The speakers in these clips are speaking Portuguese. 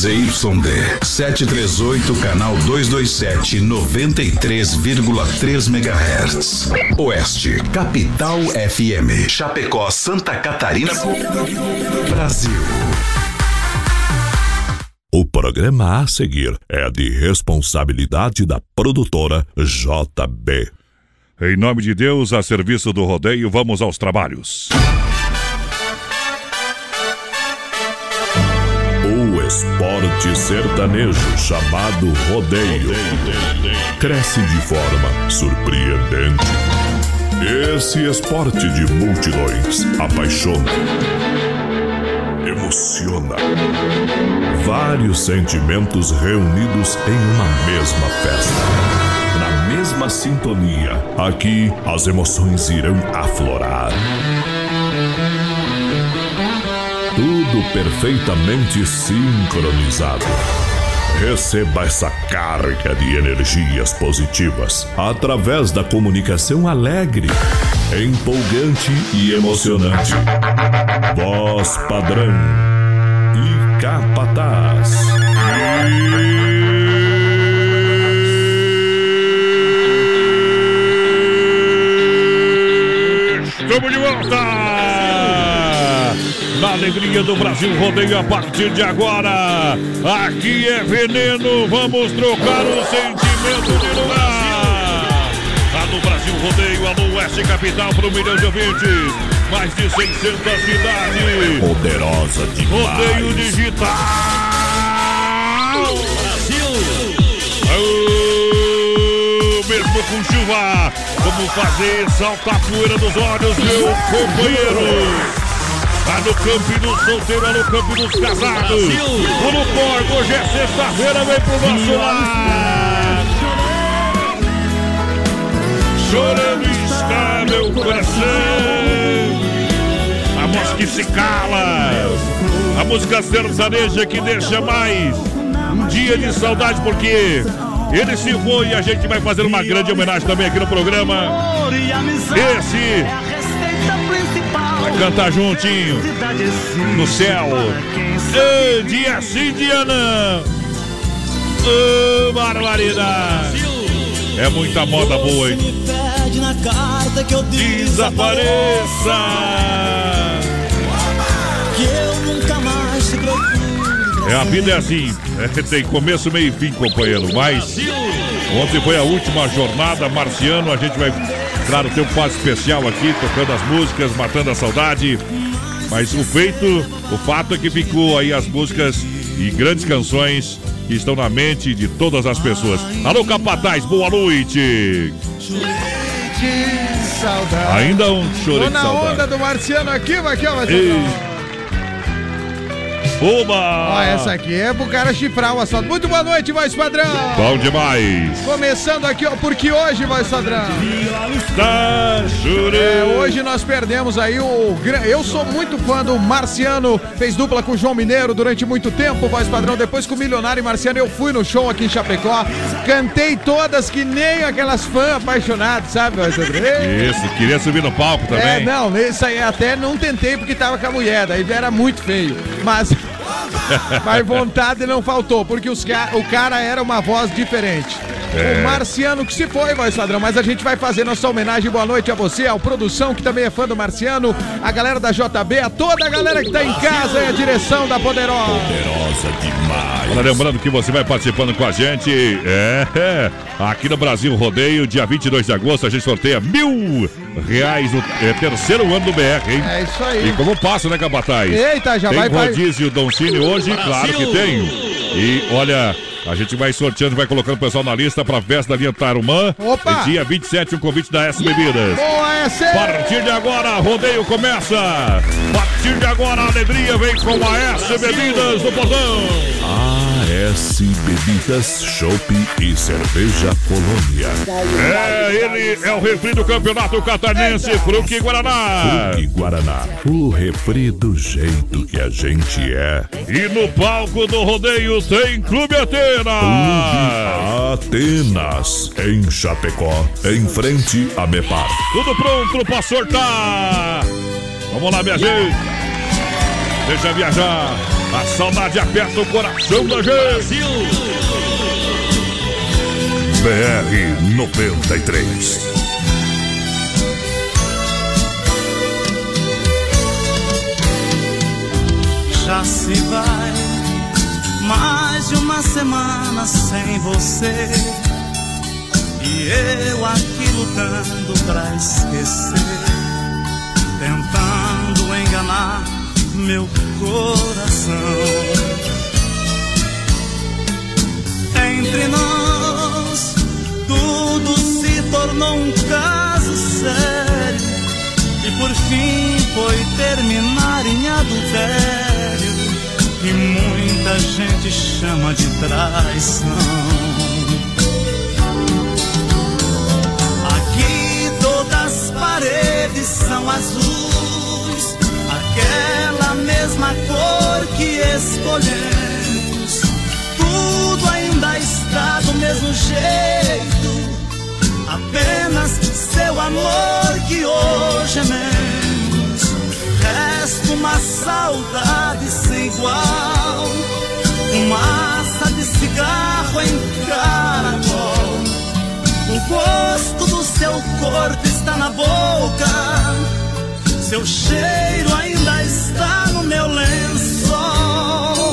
ZYD 738, canal 227, 93,3 MHz. Oeste, Capital FM. Chapecó, Santa Catarina, Brasil. O programa a seguir é de responsabilidade da produtora JB. Em nome de Deus, a serviço do rodeio, vamos aos trabalhos. Esporte sertanejo chamado rodeio cresce de forma surpreendente. Esse esporte de multidões apaixona, emociona. Vários sentimentos reunidos em uma mesma festa. Na mesma sintonia, aqui as emoções irão aflorar. Perfeitamente sincronizado. Receba essa carga de energias positivas através da comunicação alegre, empolgante e emocionante. Voz padrão e capataz. Estamos de volta! Na alegria do Brasil Rodeio a partir de agora. Aqui é veneno, vamos trocar o sentimento de lugar. Alô Brasil Rodeio, alô Oeste Capital para um milhão de ouvintes. Mais de 600 cidades. Poderosa demais. Rodeio digital. Aô, mesmo com chuva, vamos fazer saltar a poeira dos olhos, meu companheiro. Tá no campo do solteiro, tá no campo dos casados. Vamos porco, hoje é sexta-feira, vem pro nosso lar. Chorando está meu coração. A voz que se cala. A música sertaneja que deixa mais um dia de saudade, porque ele se foi e a gente vai fazer uma grande homenagem também aqui no programa. Esse vai cantar juntinho no céu. Dia sim, dia não. Barbaridade. É muita moda boa, hein? Desapareça. É, a vida é assim. É, tem começo, meio e fim, companheiro. Mas ontem foi a última jornada. Marciano, a gente vai, claro, ter um passo especial aqui, tocando as músicas, matando a saudade. Mas o feito, o fato é que ficou aí as músicas e grandes canções que estão na mente de todas as pessoas. Alô, Capataz, boa noite! Saudade. Ainda um choro Tô na onda do Marciano aqui, Ei. Marciano. Oba! Ó, essa aqui é pro cara chifrar o asfalto. Muito boa noite, voz padrão. Bom demais! Começando aqui, ó, porque hoje, voz padrão. Tá chorando! É, hoje nós perdemos aí o. Eu sou muito fã do Marciano, fez dupla com o João Mineiro durante muito tempo, voz padrão. Depois com o Milionário e Marciano, eu fui no show aqui em Chapecó, cantei todas que nem aquelas fãs apaixonadas, sabe, voz padrão? Isso, queria subir no palco também. É, não, isso aí até não tentei porque tava com a mulher, daí era muito feio. Mas, mas vontade não faltou, porque os o cara era uma voz diferente. É. O Marciano que se foi, voz padrão, mas a gente vai fazer nossa homenagem. Boa noite a você, ao produção que também é fã do Marciano, a galera da JB, a toda a galera que tá em casa e a direção da Poderosa. Poderosa demais. Olha, lembrando que você vai participando com a gente. É, é, aqui no Brasil Rodeio, dia 22 de agosto, a gente sorteia mil reais no é, terceiro ano do BR, hein? É isso aí. E como passo, né, Capataz? Eita, já tem vai- vai- rodízio Don Cine hoje? Claro que tem. E olha, a gente vai sorteando, vai colocando o pessoal na lista pra festa da linha Tarumã. Opa! E dia 27, um convite da S Bebidas. Boa, A partir de agora, rodeio começa. A partir de agora, a alegria vem com a S Bebidas do Botão. AS Bebidas, Chopp e Cerveja Colônia. É, ele é o refri do Campeonato Catarinense, Fruque Guaraná. Fruque Guaraná, o refri do jeito que a gente é. E no palco do rodeio tem Clube Atena. Clube Atenas, em Chapecó, em frente a Bepar. Tudo pronto pra sortar. Vamos lá, minha gente. Deixa viajar. A saudade aperta o coração da gente. Brasil. BR 93. Já se vai mais de uma semana sem você. E eu aqui lutando pra esquecer, tentando enganar meu coração. Entre nós, tudo se tornou um caso sério. E por fim foi terminar em adultério. Que muita gente chama de traição. Aqui todas as paredes são azuis, aquela mesma cor que escolhemos. Tudo ainda está do mesmo jeito, apenas seu amor que hoje é menos. Resta uma saudade sem igual, fumaça de cigarro em caracol. O gosto do seu corpo está na boca, seu cheiro ainda está no meu lençol.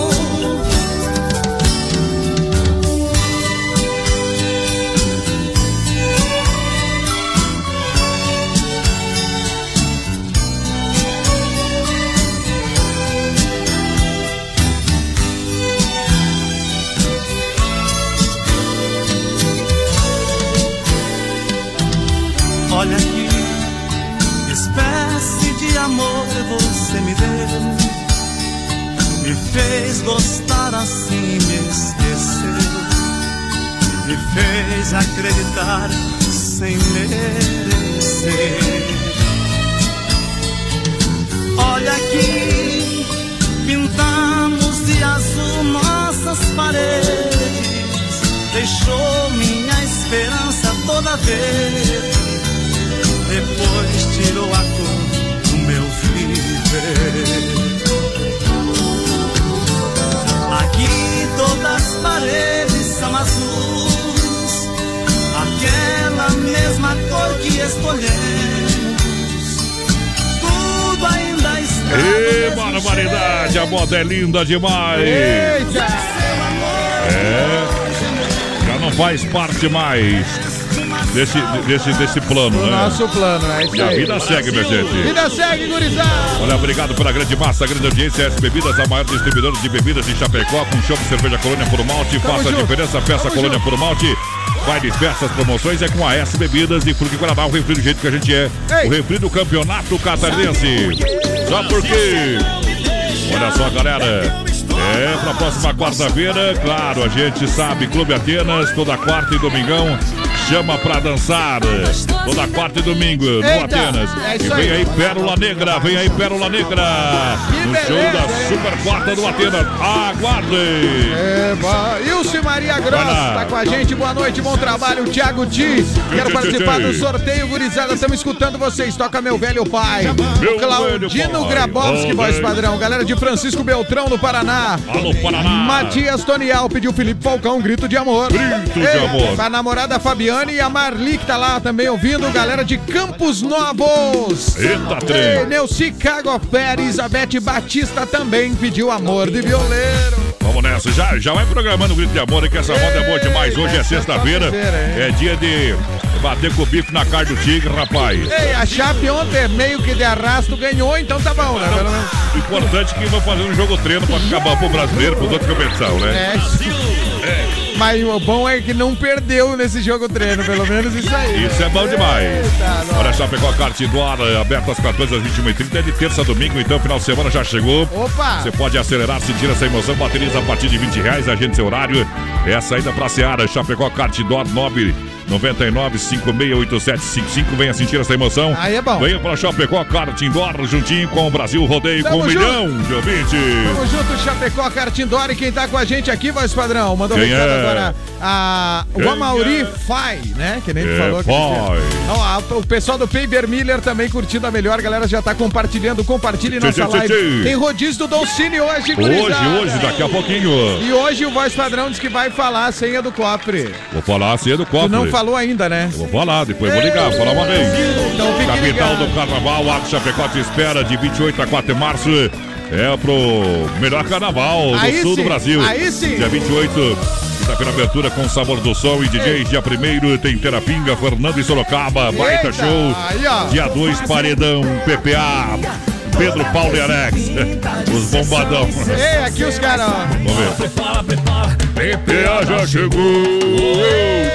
Fez gostar assim, me esqueceu. Me fez acreditar sem merecer. Olha aqui, pintamos de azul nossas paredes. Deixou minha esperança toda verde depois tirou a cor azuis, aquela mesma cor que escolhemos. Tudo ainda está. Ê, barbaridade, a moda é linda demais. Eita! É, já não faz parte mais desse, desse, desse plano, né? nosso plano, é isso E a aí. vida segue, minha gente. Vida segue, gurizada! Olha, obrigado pela grande massa, grande audiência. S Bebidas, a maior distribuidora de bebidas de Chapecó, com chopp, cerveja Colônia por Malte. Faça a junto. diferença, peça Tamo Colônia junto. por Malte. Vai diversas promoções, é com a S Bebidas e Fruque Guaraná, o refri do jeito que a gente é. Ei. O refri do campeonato catarinense. Só porque... Olha só, galera. É, pra próxima quarta-feira, claro, a gente sabe, Clube Atenas, toda quarta e domingão, chama pra dançar. Toda quarta e domingo, no Eita, Atenas. é e vem aí. Pérola Negra, vem aí Pérola Negra. No show da? Super Quarta do Atenas. Aguardem! É. Ilse Maria Gross tá com a gente. Boa noite, bom trabalho. Thiago Ti. Quero participar do sorteio, gurizada. Estamos escutando vocês. Toca meu velho pai. Meu Claudino. Grabowski, voz padrão. Galera de Francisco Beltrão, no Paraná. Alô, Paraná! Matias Tonial pediu Felipe Falcão, grito de amor. Grito de amor. A namorada Fabiane e a Marli, que tá lá também ouvindo. Galera de Campos Novos. Eita, Ei, trem! Neuci Cago Fé, Elizabeth Batista também pediu amor de violeiro. Vamos nessa, já, já vai programando o grito de amor, que essa moda é boa demais. Hoje é sexta-feira, é dia de bater com o bico na cara do tigre, rapaz. Ei, a Chape ontem, meio que de arrasto, ganhou, então tá bom, né? O importante é que vai fazer um jogo treino pra bom pro brasileiro, pro outro competição, né? É. Mas o bom é que não perdeu nesse jogo treino, pelo menos isso aí. Isso é bom demais. Eita, Olha só, pegou a kart do ar, eh, aberto às 14 às 21h30, é de terça a domingo, então final de semana já chegou. Opa! Você pode acelerar, sentir essa emoção, baterias a partir de 20 reais, agende seu horário. É a saída pra Seara, Chapecó Kart Door 9 995687755. Venha sentir essa emoção. Aí é bom. Venha para Chapecó Kart Indoor juntinho com o Brasil Rodeio Tamo com um junto. milhão de ouvintes. Tamo junto, Chapecó, Cartindora. E quem tá com a gente aqui, voz padrão, mandou Quem recado é? agora. A, o Quem Amauri é? Fai, né? Que nem É, falou. que Fai. Não, a- o pessoal do Paper Miller também curtindo a melhor. A galera já tá compartilhando. Compartilhe Tchê, nossa tchê, tchê, live. tchê. Tem rodízio do Dolcine hoje, Hoje, hoje, daqui a pouquinho. E hoje o voz padrão diz que vai falar a senha do cofre. Vou falar cedo Tu cofre. Falou ainda, né? Vou falar, depois vou ligar, vou falar uma vez. Então Capital ligado. do Carnaval, Arco Chapecó te espera de 28 a 4 de março. É pro melhor carnaval do Aí sul sim, do Brasil. aí sim. Dia 28, quinta-feira, abertura com sabor do sol. E DJ, dia 1 tem Terapinga, Fernando e Sorocaba. Baita Eita, show. aí. Dia 2, Paredão, PPA. Pedro Paulo e Alex. Os bombadão. Ei, aqui os caras, ó. Vamos ver. PPA já chegou.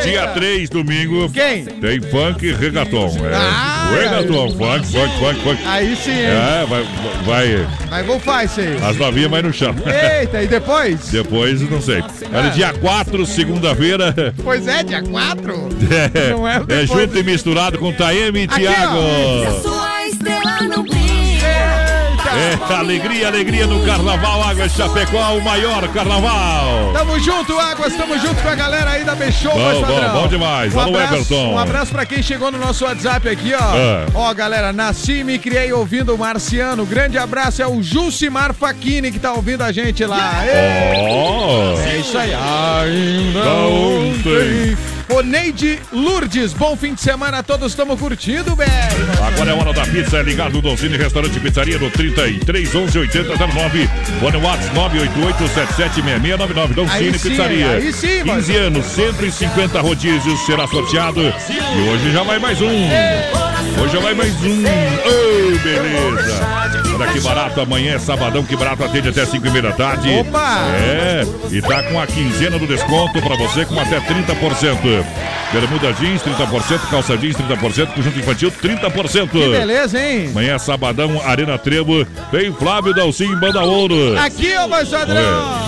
Dia 3, domingo. Quem? Tem funk e reggaeton. É. Ah, reggaeton, funk, funk, funk, funk. Aí sim? É, vai, vai. Mas vou fazer isso aí. As novinhas vai no chão. Eita, e depois? Depois, não sei. É no dia 4, segunda-feira. Pois é, dia 4. É, Não é é depois. junto e misturado com Taeme e Aqui, Thiago. ó. Sua estrela não brilha. É, alegria, alegria no Carnaval Água Chapecó, o maior carnaval. Tamo junto, Águas, tamo junto com a galera aí da B-Show, Bom, bom, bom demais. Um Alô, abraço, Everton. um abraço pra quem chegou no nosso WhatsApp aqui, ó. Ah. Ó, galera, nasci e me criei ouvindo o Marciano. Grande abraço, é o Jucimar Faquini que tá ouvindo a gente lá. Ó. É isso aí. Ainda Da ontem. O Neide Lourdes, bom fim de semana a todos, estamos curtindo, BR. Agora é hora da pizza, é ligado no Donzini Restaurante Pizzaria no 33 11 80 09. Fone WhatsApp 988 776699 Donzini Aí sim, Pizzaria. aí sim, 15 anos, 150 rodízios será sorteado. E hoje já vai mais um. Hoje já vai mais um. Ô, beleza. Olha que barato, amanhã é sabadão, que barato atende até 5 e meia da tarde. Opa! É, e tá com a quinzena do desconto pra você com até 30%. Bermuda jeans, 30%, calça jeans, 30%, conjunto infantil, 30%. Que beleza, hein? Amanhã é sabadão, Arena Trevo, tem Flávio Dalcin, Banda Ouro. Aqui, ô, voz padrão.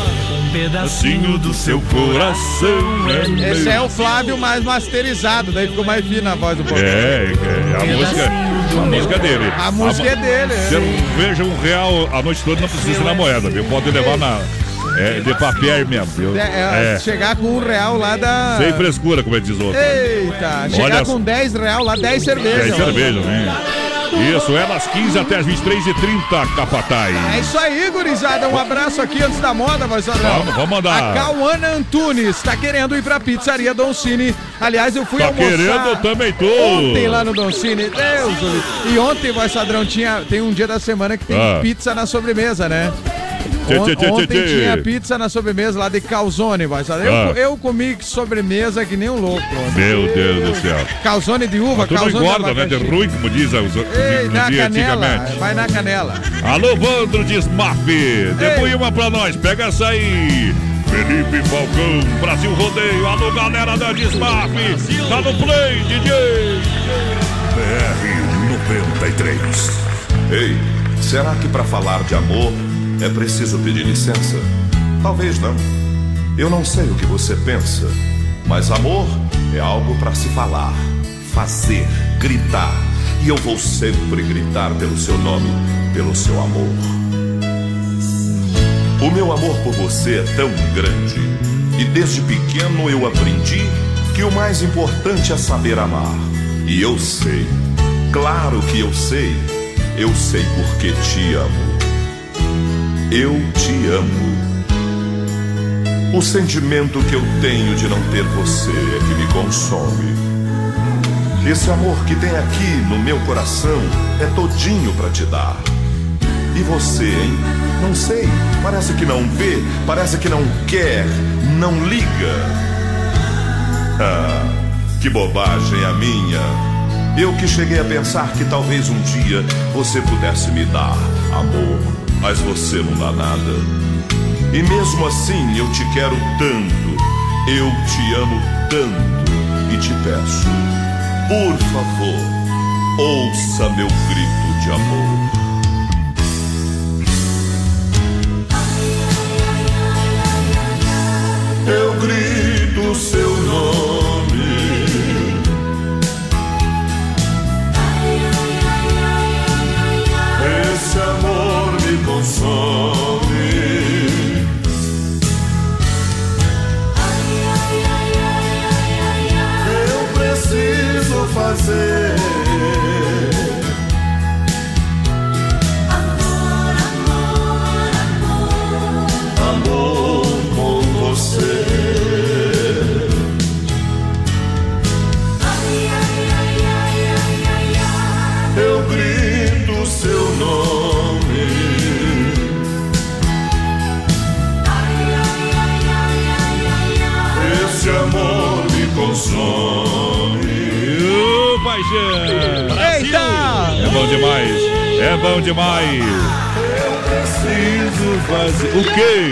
Pedacinho do seu coração é. Esse é o Flávio mais masterizado, daí ficou mais fina a voz do povo. É, é, a música, a música é dele. A música é dele. é. Cerveja um real a noite toda não precisa ser na moeda, viu? Pode levar na. É, de papel mesmo, viu? É, é, Chegar com um real lá da. Sem frescura, como é diz o outro. Eita, chegar Olha com só. 10 real lá, 10 cervejas. É cerveja, né? Isso, é das 15 até as 23h30, Capataz. É isso aí, gurizada. Um abraço aqui antes da moda, voz. Vamos, vamos mandar. A Cauana Antunes tá querendo ir pra pizzaria Don Cine. Aliás, eu fui Tá almoçar. querendo, também tô. Ontem lá no Don Cine. Deus, e ontem, voz padrão, tinha, tem um dia da semana que tem Ah. pizza na sobremesa, né? Tchê, On- tchê, tchê, ontem tinha pizza na sobremesa lá de calzone, voz padrão. Eu, Ah. eu comi sobremesa que nem um louco. ontem. Meu Deus do céu. Calzone de uva, não calzone engorda, de né? De ruim, como diz os, Ei, canela, antigamente. vai na canela. Alô, Vandro de Smaf. Debui uma pra nós, pega essa aí. Felipe Falcão, Brasil Rodeio. Alô, galera da Dismaf. Tá no play, DJ. BR 93. Ei, será que para falar de amor é preciso pedir licença? Talvez não. Eu não sei o que você pensa, mas amor é algo para se falar, fazer, gritar. E eu vou sempre gritar pelo seu nome, pelo seu amor. O meu amor por você é tão grande, e desde pequeno eu aprendi que o mais importante é saber amar. E eu sei, claro que eu sei, eu sei porque te amo. Eu te amo. O sentimento que eu tenho de não ter você é que me consome. Esse amor que tem aqui no meu coração é todinho pra te dar. E você, hein? Não sei. Parece que não vê, parece que não quer, não liga. Ah, que bobagem a minha. Eu que cheguei a pensar que talvez um dia você pudesse me dar amor, mas você não dá nada. E mesmo assim eu te quero tanto, eu te amo tanto e te peço, por favor, ouça meu grito de amor. Eu grito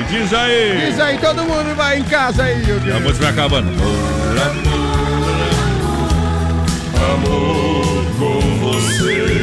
Diz aí. Diz aí, todo mundo vai em casa aí, o A música vai acabando. Amor com você.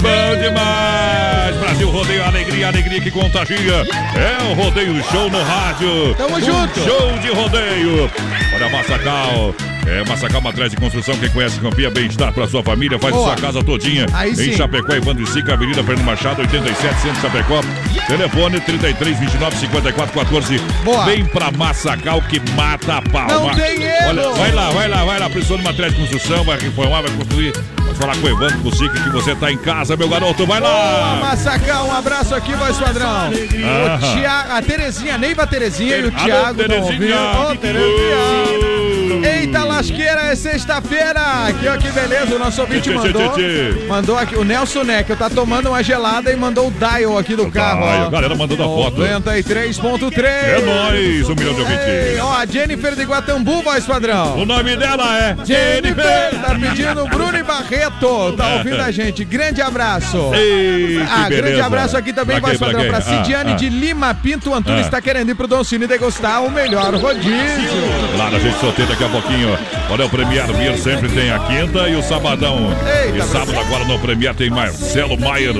Bom demais! Brasil Rodeio, alegria, alegria que contagia. É o Rodeio Show no rádio. Tamo Um junto. Show de rodeio. Olha, Massacal. É, Massacal Matriz de Construção, quem conhece, confia, bem-estar para sua família, faz Boa. sua casa todinha. Aí em sim. Chapecó, Evandro e Sica, Avenida Fernando Machado, 87, Centro Chapecó. Telefone 33 29 54 14. Boa. Vem pra Massacal que mata a pau. Não Vai- tem erro. Olha, vai lá, vai lá, vai lá. Precisou de material de construção, vai reformar, vai construir. Pode falar com o Evandro, com o Sica, que você tá em casa, meu garoto. Vai lá. Massacal, um abraço aqui, voz padrão. Ah. O Tiago, a Terezinha, a Neiva Terezinha e o Alô, Thiago estão Terezinha. Ô, Terezinha. Eita, lasqueira, é sexta-feira. Aqui, ó, que beleza. O nosso ouvinte mandou. Mandou aqui, o Nelson Neck, tá tomando uma gelada e mandou o dial aqui do carro. Ó. galera mandando a foto. 93.3. É nóis, um milhão de ouvintes. ó, a Jennifer de Guatambu, voz padrão. O nome dela é Jennifer, tá pedindo Bruno e Barreto. Tá ouvindo a gente. Grande abraço. Ei, Ah, grande beleza. abraço aqui também, Pra voz quem, pra padrão, pra? Ah, Cidiane ah. de Lima Pinto Antunes, Ah. está querendo ir pro Don Cine degustar o melhor rodízio. Lá na gente sorteio daqui a pouquinho. Olha, o Premier Beer sempre tem a quinta e o sabadão. Eita, e sábado agora no Premier tem Marcelo Maier.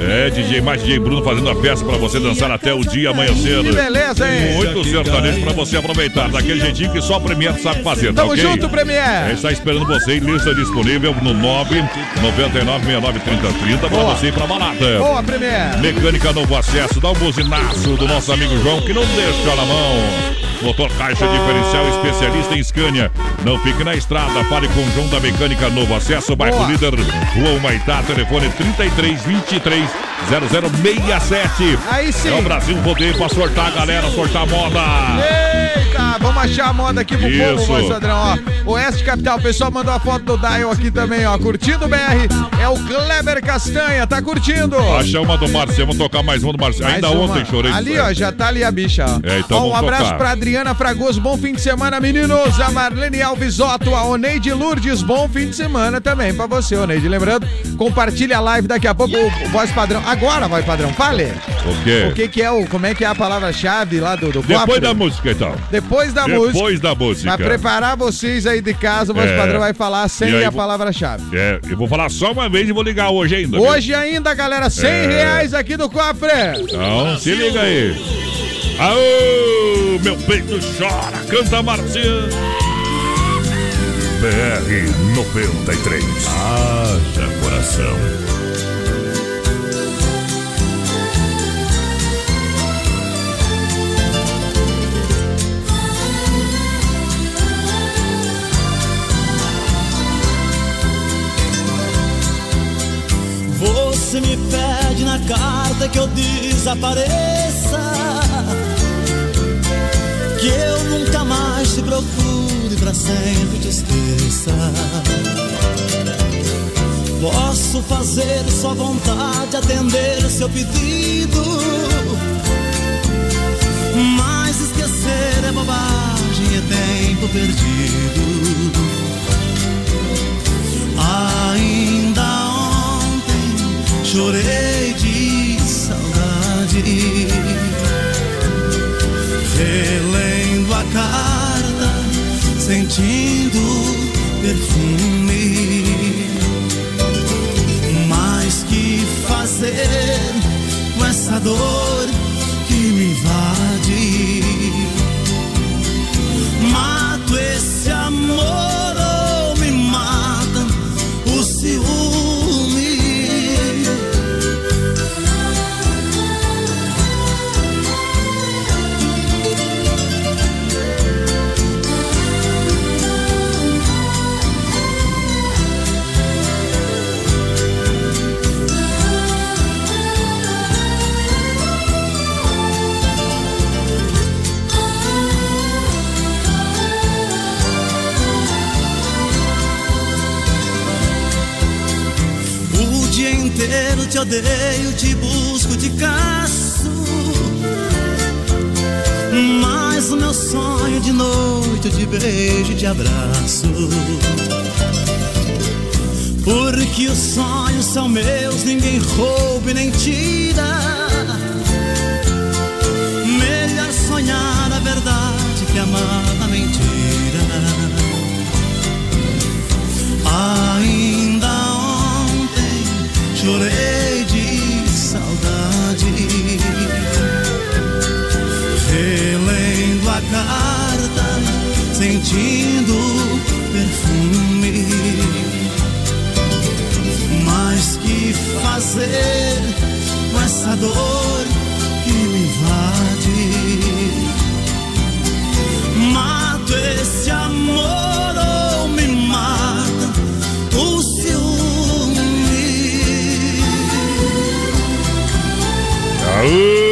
É, DJ mais DJ Bruno fazendo a festa pra você dançar até o dia amanhecer. Que beleza, hein? Muito sertanejo pra você aproveitar. Daquele jeitinho que só o Premier sabe fazer, tá Tamo ok? junto, É, Premier. está esperando você. Lista disponível no 999 69 30 30 pra Boa. você ir pra balada. Boa, Premier. Mecânica Novo Acesso, dá um buzinaço do nosso amigo João que não deixa na mão. Motor caixa diferencial especialista em Scania. Não fique na estrada, fale com o João da Mecânica Novo Acesso, bairro Boa. líder, Rua Humaitá, telefone 33 23 0067. Aí sim. É o Brasil Rodeio pra sortar a galera, sortar a moda. Vamos achar a moda aqui pro povo, Isso. voz padrão, ó. Oeste Capital, o pessoal mandou a foto do Dial aqui também, ó. Curtindo o BR. É o Kleber Castanha, tá curtindo. Acha uma do Marcelo, vamos tocar mais uma do Marcelo. Ainda uma. ontem chorei. Ali, ó, já tá ali a bicha, ó. É, então Ó, um abraço tocar. pra Adriana Fragoso, bom fim de semana, meninos. A Marlene Alves Otto, a Oneide Lourdes, bom fim de semana também pra você, Oneide. Lembrando, compartilha a live daqui a pouco, o voz padrão. Agora, voz padrão, fale. O quê? O que que é o, como é que é a palavra-chave lá do, do Depois da música, então. Depois da música. Depois da música. Pra preparar vocês aí de casa, o voz É. padrão vai falar sem E aí, a palavra-chave. É, eu vou falar só uma vez e vou ligar hoje ainda. viu? Hoje ainda, galera, 100 É. reais aqui do cofre. Então, se liga aí. Aô, meu peito chora, canta Marcinho. BR 93. Haja coração. Carta que eu desapareça. Que eu nunca mais te procure pra sempre te esqueça. Posso fazer sua vontade, atender seu pedido. Mas esquecer é bobagem, é tempo perdido. Ainda ontem chorei de saudade, relendo a carta, sentindo perfume. Mas que fazer com essa dor odeio, te busco, te caço. Mas o meu sonho de noite, de beijo, e de abraço. Porque os sonhos são meus, ninguém roube nem tira. Melhor sonhar a verdade que amar sentindo perfume. Mas que fazer com essa dor que me invade? Mato esse amor ou me mata o ciúme? Aú!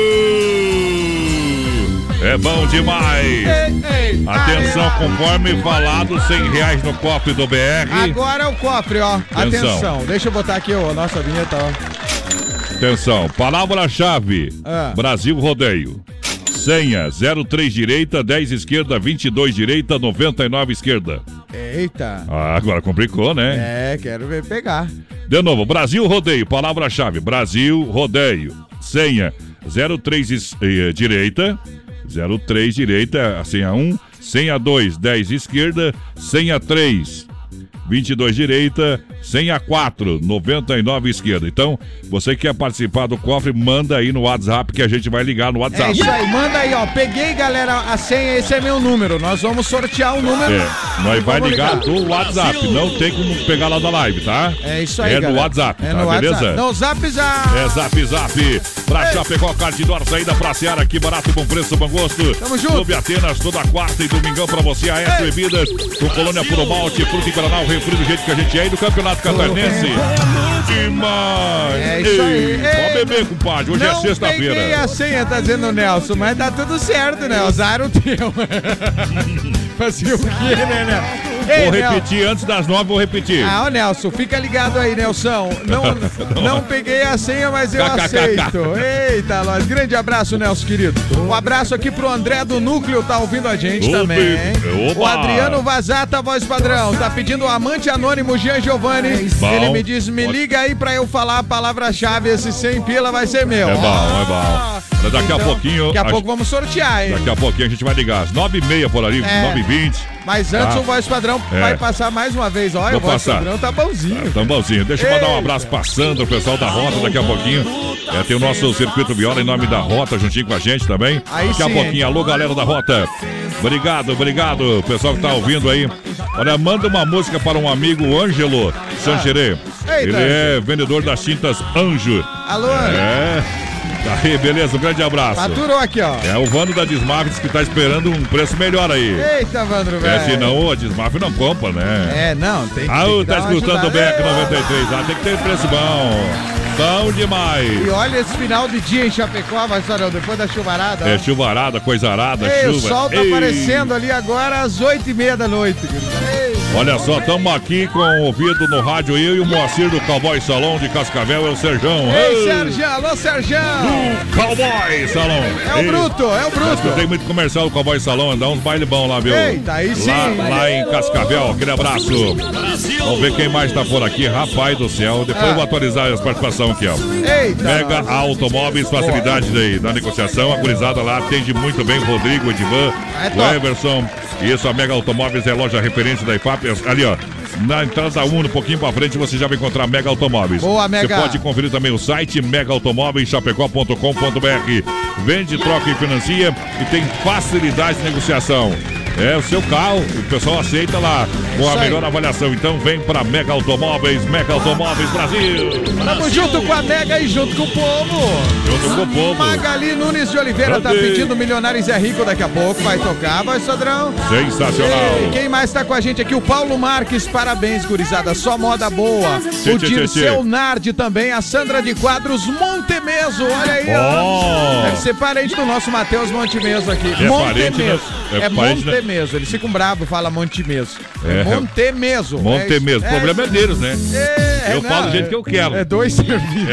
É bom demais. Ei, Atenção, conforme falado, 100 reais no cofre do BR. Agora é o cofre, ó. Atenção. Atenção. Deixa eu botar aqui a nossa vinheta, ó. Atenção, palavra-chave: Ah. Brasil Rodeio. Senha 03 direita, 10 esquerda, 22 direita, 99 esquerda. Eita. Ah, agora complicou, né? É, quero ver pegar. De novo, Brasil Rodeio, palavra-chave: Brasil Rodeio. Senha 03 es- eh, direita, 03 direita, a senha 1, senha 2, 10 esquerda, senha 3, 22 direita, senha 4, 99 esquerda. Então, você que quer participar do cofre, manda aí no WhatsApp que a gente vai ligar no É WhatsApp. isso aí, manda aí, ó. Peguei, galera, a senha, esse é meu número. Nós vamos sortear o número. É, nós vai Vamos ligar do WhatsApp, não tem como pegar lá da live, tá? É isso aí, É no galera. WhatsApp, É tá? no Beleza? WhatsApp. No Zap Zap. É Zap Zap. Pra Chapecó, Cardinor, saída pra Seara, aqui barato, bom preço, bom gosto. Tamo junto. Clube Atenas, toda quarta e domingão pra você. A S Bebidas, com Colônia Puro Malte, Fruta e Guaraná, o refri do jeito que a gente é. E do Campeonato Catarinense. Demais. É isso aí. Ei, Pode beber, compadre. Hoje é Não peguei sexta-feira. a senha, tá dizendo o Nelson, mas tá tudo certo, né? Usaram o teu. Fazer o quê, né, Nelson? Ei, Vou Nelson. repetir antes das nove, vou repetir. Ah, ô Nelson, fica ligado aí, Nelson. Não, não peguei a senha, mas eu aceito. Eita, nós. Grande abraço, Nelson, querido. Um abraço aqui pro André do Núcleo, tá ouvindo a gente Ô, também. Oba. O Adriano Vazata, voz padrão, tá pedindo o amante anônimo Jean Giovanni. Bom. Ele me diz, me liga aí pra eu falar a palavra-chave, esse 100 pila vai ser meu. É bom, é bom. Mas daqui a então, pouquinho. Daqui a a- pouco vamos sortear, hein? Daqui a pouquinho a gente vai ligar. Às nove e meia por ali, É. nove e vinte. Mas antes Tá. o voz padrão É. vai passar mais uma vez. Olha, Vou o voz passar. padrão tá bonzinho. Tão bonzinho. Deixa eu mandar um abraço pra Sandra, o pessoal da Rota, daqui a pouquinho. É, tem o nosso Circuito Viola em nome da Rota, juntinho com a gente também. Aí daqui a sim, pouquinho. hein? Alô, galera da Rota. Obrigado, obrigado, pessoal que tá ouvindo aí. Olha, manda uma música para um amigo, o Ângelo Sancherê. Ele é vendedor das tintas Anjo. Alô, É. Tá aí, beleza, um grande abraço. faturou aqui, ó. É o Vando da Desmafes que tá esperando um preço melhor aí. Eita, Vandro, É, velho. senão a Desmaf não compra, né? É, não, tem que. Ah, tem que tá escutando o ajudada. BEC 93. Ah, tem que ter preço bom. Bom demais. E olha esse final de dia em Chapecó, mas olha, depois da chuvarada. É ó. chuvarada, coisa arada, Ei, o chuva. sol tá Ei. aparecendo ali agora às oito e meia da noite. Ei, Olha só, estamos aqui com o ouvido no rádio, eu e o Moacir do Cowboy Salão de Cascavel, é o Serjão. Ei, Sérgio, alô, Sérgio! Do Cowboy Salão. É o Bruto, é o Bruto. Tem muito comercial do Cowboy Salão, dá uns baile bom lá, viu? Eita, aí sim. Lá, lá em Cascavel, aquele abraço. Vamos ver quem mais tá por aqui, rapaz do céu. Depois Ah. eu vou atualizar as participações aqui, ó. Eita! Mega. Automóveis, facilidade da, da negociação. A gurizada lá atende muito bem o Rodrigo, o Edivan, É o. Everson. Isso, a Mega Automóveis é loja referência da IFAP. Ali, ó. Na entrada da 1, um pouquinho pra frente, você já vai encontrar Mega Automóveis. Boa, Mega. Você pode conferir também o site megaautomóveischapecó.com.br. Vende, troca e financia e tem facilidade de negociação. É o seu carro, o pessoal aceita lá com a melhor avaliação. Então vem pra Mega Automóveis, Mega Automóveis Brasil. Tamo junto com a Mega e junto com o povo. Junto com o povo. Magali Nunes de Oliveira tá Cadê? pedindo Milionários é Rico daqui a pouco. Vai tocar, vai, Sodrão. Sensacional. Ei, quem mais tá com a gente aqui? O Paulo Marques, parabéns, gurizada. Só moda boa. Tchê, o Dirceu. Nardi também. A Sandra de Quadros Montemeso. Olha aí, ó. Ó. Deve ser parente do nosso Matheus Montemeso aqui. É parente, Montemeso. né? É É parente, né? Montemeso. Eles ficam bravos, fala Montemeso. É, É. Montemeso. Monte isso. mesmo. O problema é deles, né? É, Eu não, falo do jeito é- que eu quero. É dois serviços.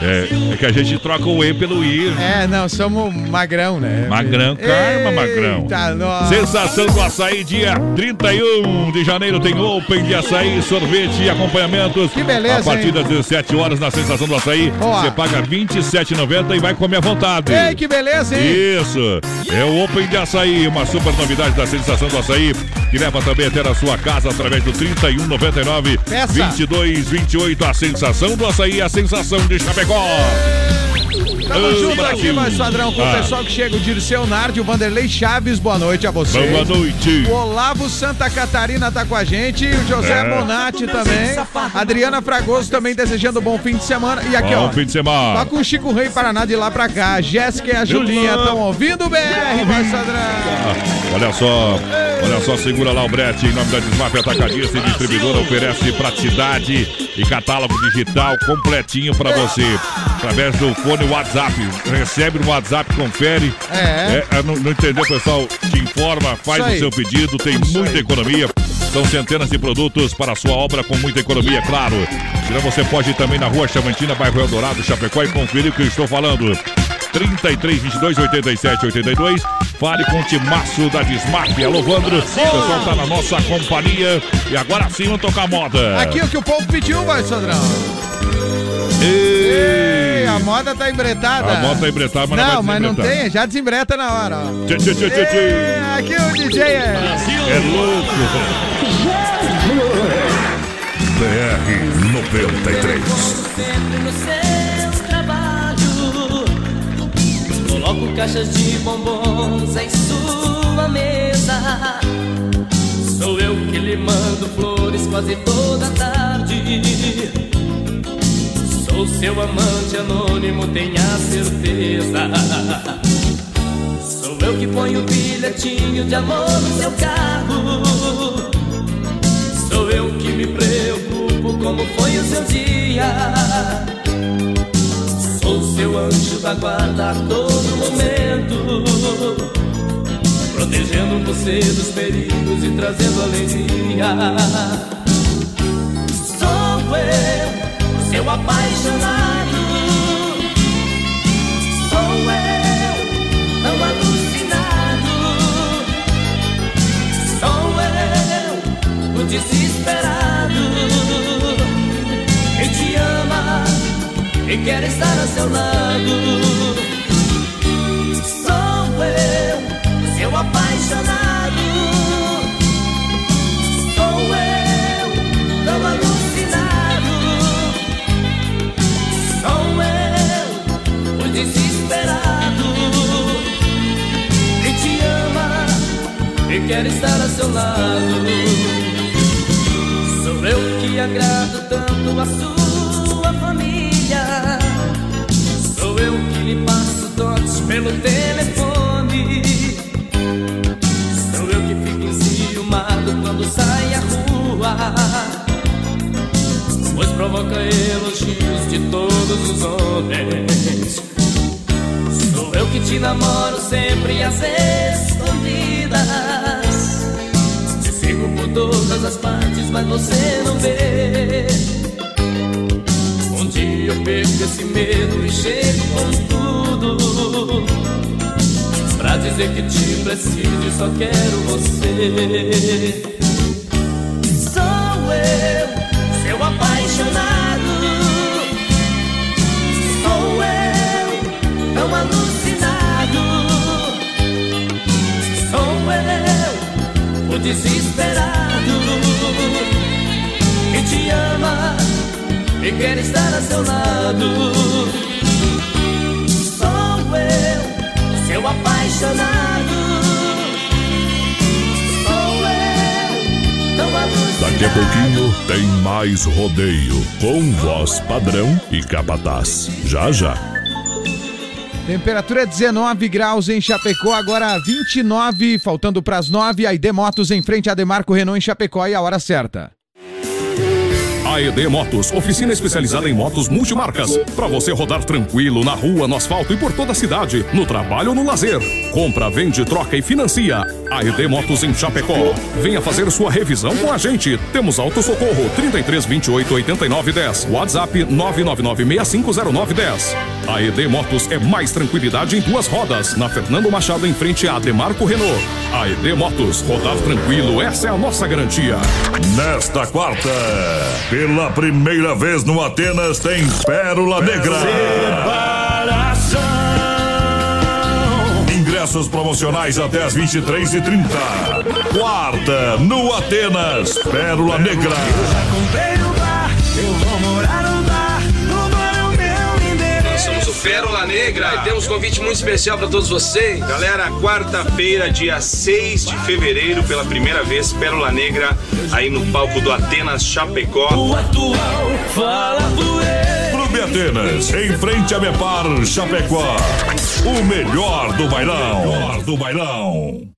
É, é que a gente troca o E pelo I. É, não, somos magrão, né? Magrão, calma, magrão. Eita, nossa. Sensação do açaí, dia 31 de janeiro tem Open de açaí, sorvete e acompanhamentos. Que beleza, A partir hein? das 17 horas na Sensação do Açaí, Boa. você paga R$ 27,90 e vai comer à vontade. Ei, que beleza, hein? Isso, é o Open de Açaí, uma super novidade da Sensação do Açaí, que leva também até a sua casa através do 3199 Peça. 2228. A Sensação do Açaí, a sensação de Chapecó. Tamo junto aqui, mais padrão, com Ah. o pessoal que chega, o Dirceu Nardi, o Vanderlei Chaves, boa noite a você. Boa noite. O Olavo Santa Catarina tá com a gente, o José É. Bonatti também, Adriana Fragoso também desejando um bom fim de semana. E aqui, Bom ó, fim de semana. Com o Chico Rei Paraná de lá pra cá. A Jéssica e a Julinha estão ouvindo o BR, vai Sadrão. Olha só, olha só, segura lá o brete em nome da Desmaf Atacadista e Distribuidora oferece praticidade e catálogo digital completinho pra você. Através do fone WhatsApp. Recebe no WhatsApp, confere. É. É, não, não entendeu, pessoal? Te informa, faz Isso o seu pedido, tem muita aí. economia. São centenas de produtos para a sua obra com muita economia, claro. Senão você pode ir também na rua Chavantina, bairro Eldorado, Chapecó e conferir o que eu estou falando. 33 22 87 82. Fale com o timaço da Desmaf. Alô, Vandro. O pessoal tá na nossa companhia. E agora sim vamos tocar moda. Aqui o que o povo pediu, vai Sadrão. Ei, Ei, a moda tá embretada. A moda tá embretada, mas não não vai mas não tem, já desembreta na hora, ó. Tchê, tchê, tchê, tchê. Ei, aqui o DJ é. É louco. BR 93. Coloco caixas de bombons em sua mesa. Sou eu que lhe mando flores quase toda tarde. Sou seu amante anônimo, tenha certeza. Sou eu que ponho o bilhetinho de amor no seu carro. Sou eu que me preocupo como foi o seu dia. Sou seu anjo da guarda a todo momento, protegendo você dos perigos e trazendo alegria. Sou eu, seu apaixonado. Sou eu, tão alucinado. Sou eu, o desesperado e quer estar a seu lado. Sou eu, seu apaixonado. Sou eu, tão alucinado. Sou eu, o desesperado que te ama e quer estar a seu lado. Sou eu que agrado tanto a sua lhe passo toques pelo telefone. Sou eu que fico enciumado quando sai à rua. Pois provoca elogios de todos os homens. Sou eu que te namoro sempre às escondidas. Te sigo por todas as partes, mas você não vê. Um dia eu perco esse medo e chego com tudo. Pra dizer que te preciso e só quero você. Sou eu, seu apaixonado. Sou eu, tão alucinado. Sou eu, o desesperado que te ama e quer estar a seu lado. Eu, seu apaixonado. Sou eu, tão alucinado. Daqui a pouquinho tem mais rodeio com voz padrão e capataz. Já já. Temperatura é 19 graus em Chapecó, agora 29, faltando pras 9. A ID Motos em frente a Demarco Renault em Chapecó e a hora certa. AED Motos, oficina especializada em motos multimarcas. Para você rodar tranquilo na rua, no asfalto e por toda a cidade, no trabalho ou no lazer. Compra, vende, troca e financia. AED Motos em Chapecó. Venha fazer sua revisão com a gente. Temos auto socorro 33 28 89 10. WhatsApp 999 6509 10. AED Motos é mais tranquilidade em duas rodas. Na Fernando Machado em frente a Demarco Renault. AED Motos, rodar tranquilo, essa é a nossa garantia. Nesta quarta, pela primeira vez no Atenas tem Pérola Negra. Ingressos promocionais até as 23h30. Quarta, no Atenas, Pérola Negra. Pérola Negra e temos um convite muito especial para todos vocês. Galera, quarta-feira, dia 6 de fevereiro, pela primeira vez, Pérola Negra, aí no palco do Atenas Chapecó. O atual fala por ele. Clube Atenas, em frente a Bepar Chapecó. O melhor do bailão. Melhor do bailão.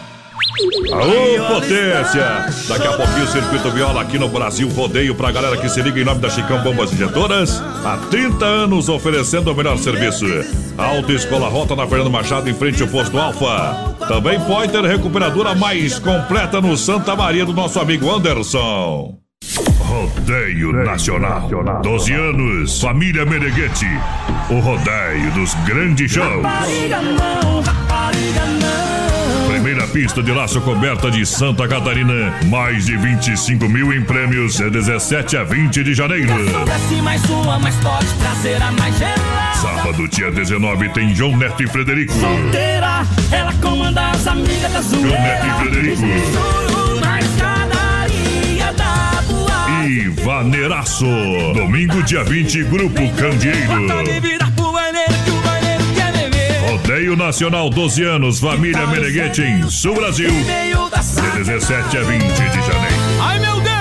Alô, potência! Daqui a pouquinho o Circuito Viola aqui no Brasil Rodeio pra galera que se liga em nome da Chicão Bombas Injetoras. Há 30 anos oferecendo o melhor serviço. Autoescola Rota na Fernando Machado em frente ao posto Alfa. Também pode ter recuperadora mais completa no Santa Maria do nosso amigo Anderson. Rodeio Nacional. 12 anos, família Meneghete. O rodeio dos grandes shows. Rapariga não, rapariga não. Primeira pista de laço coberta de Santa Catarina. Mais de 25 mil em prêmios. De 17 a 20 de janeiro. Mais uma, mas pode trazer a mais gelada. Sábado, dia 19, tem João Neto e Frederico. Solteira, ela comanda as amigas da João Neto e Frederico. E Vaneiraço. Domingo, dia 20, Grupo Candeeiro. Rodeio Nacional 12 anos, família Meneghete em Sul Brasil. Meio da De sala. 17 a 20 de janeiro. Ai meu Deus!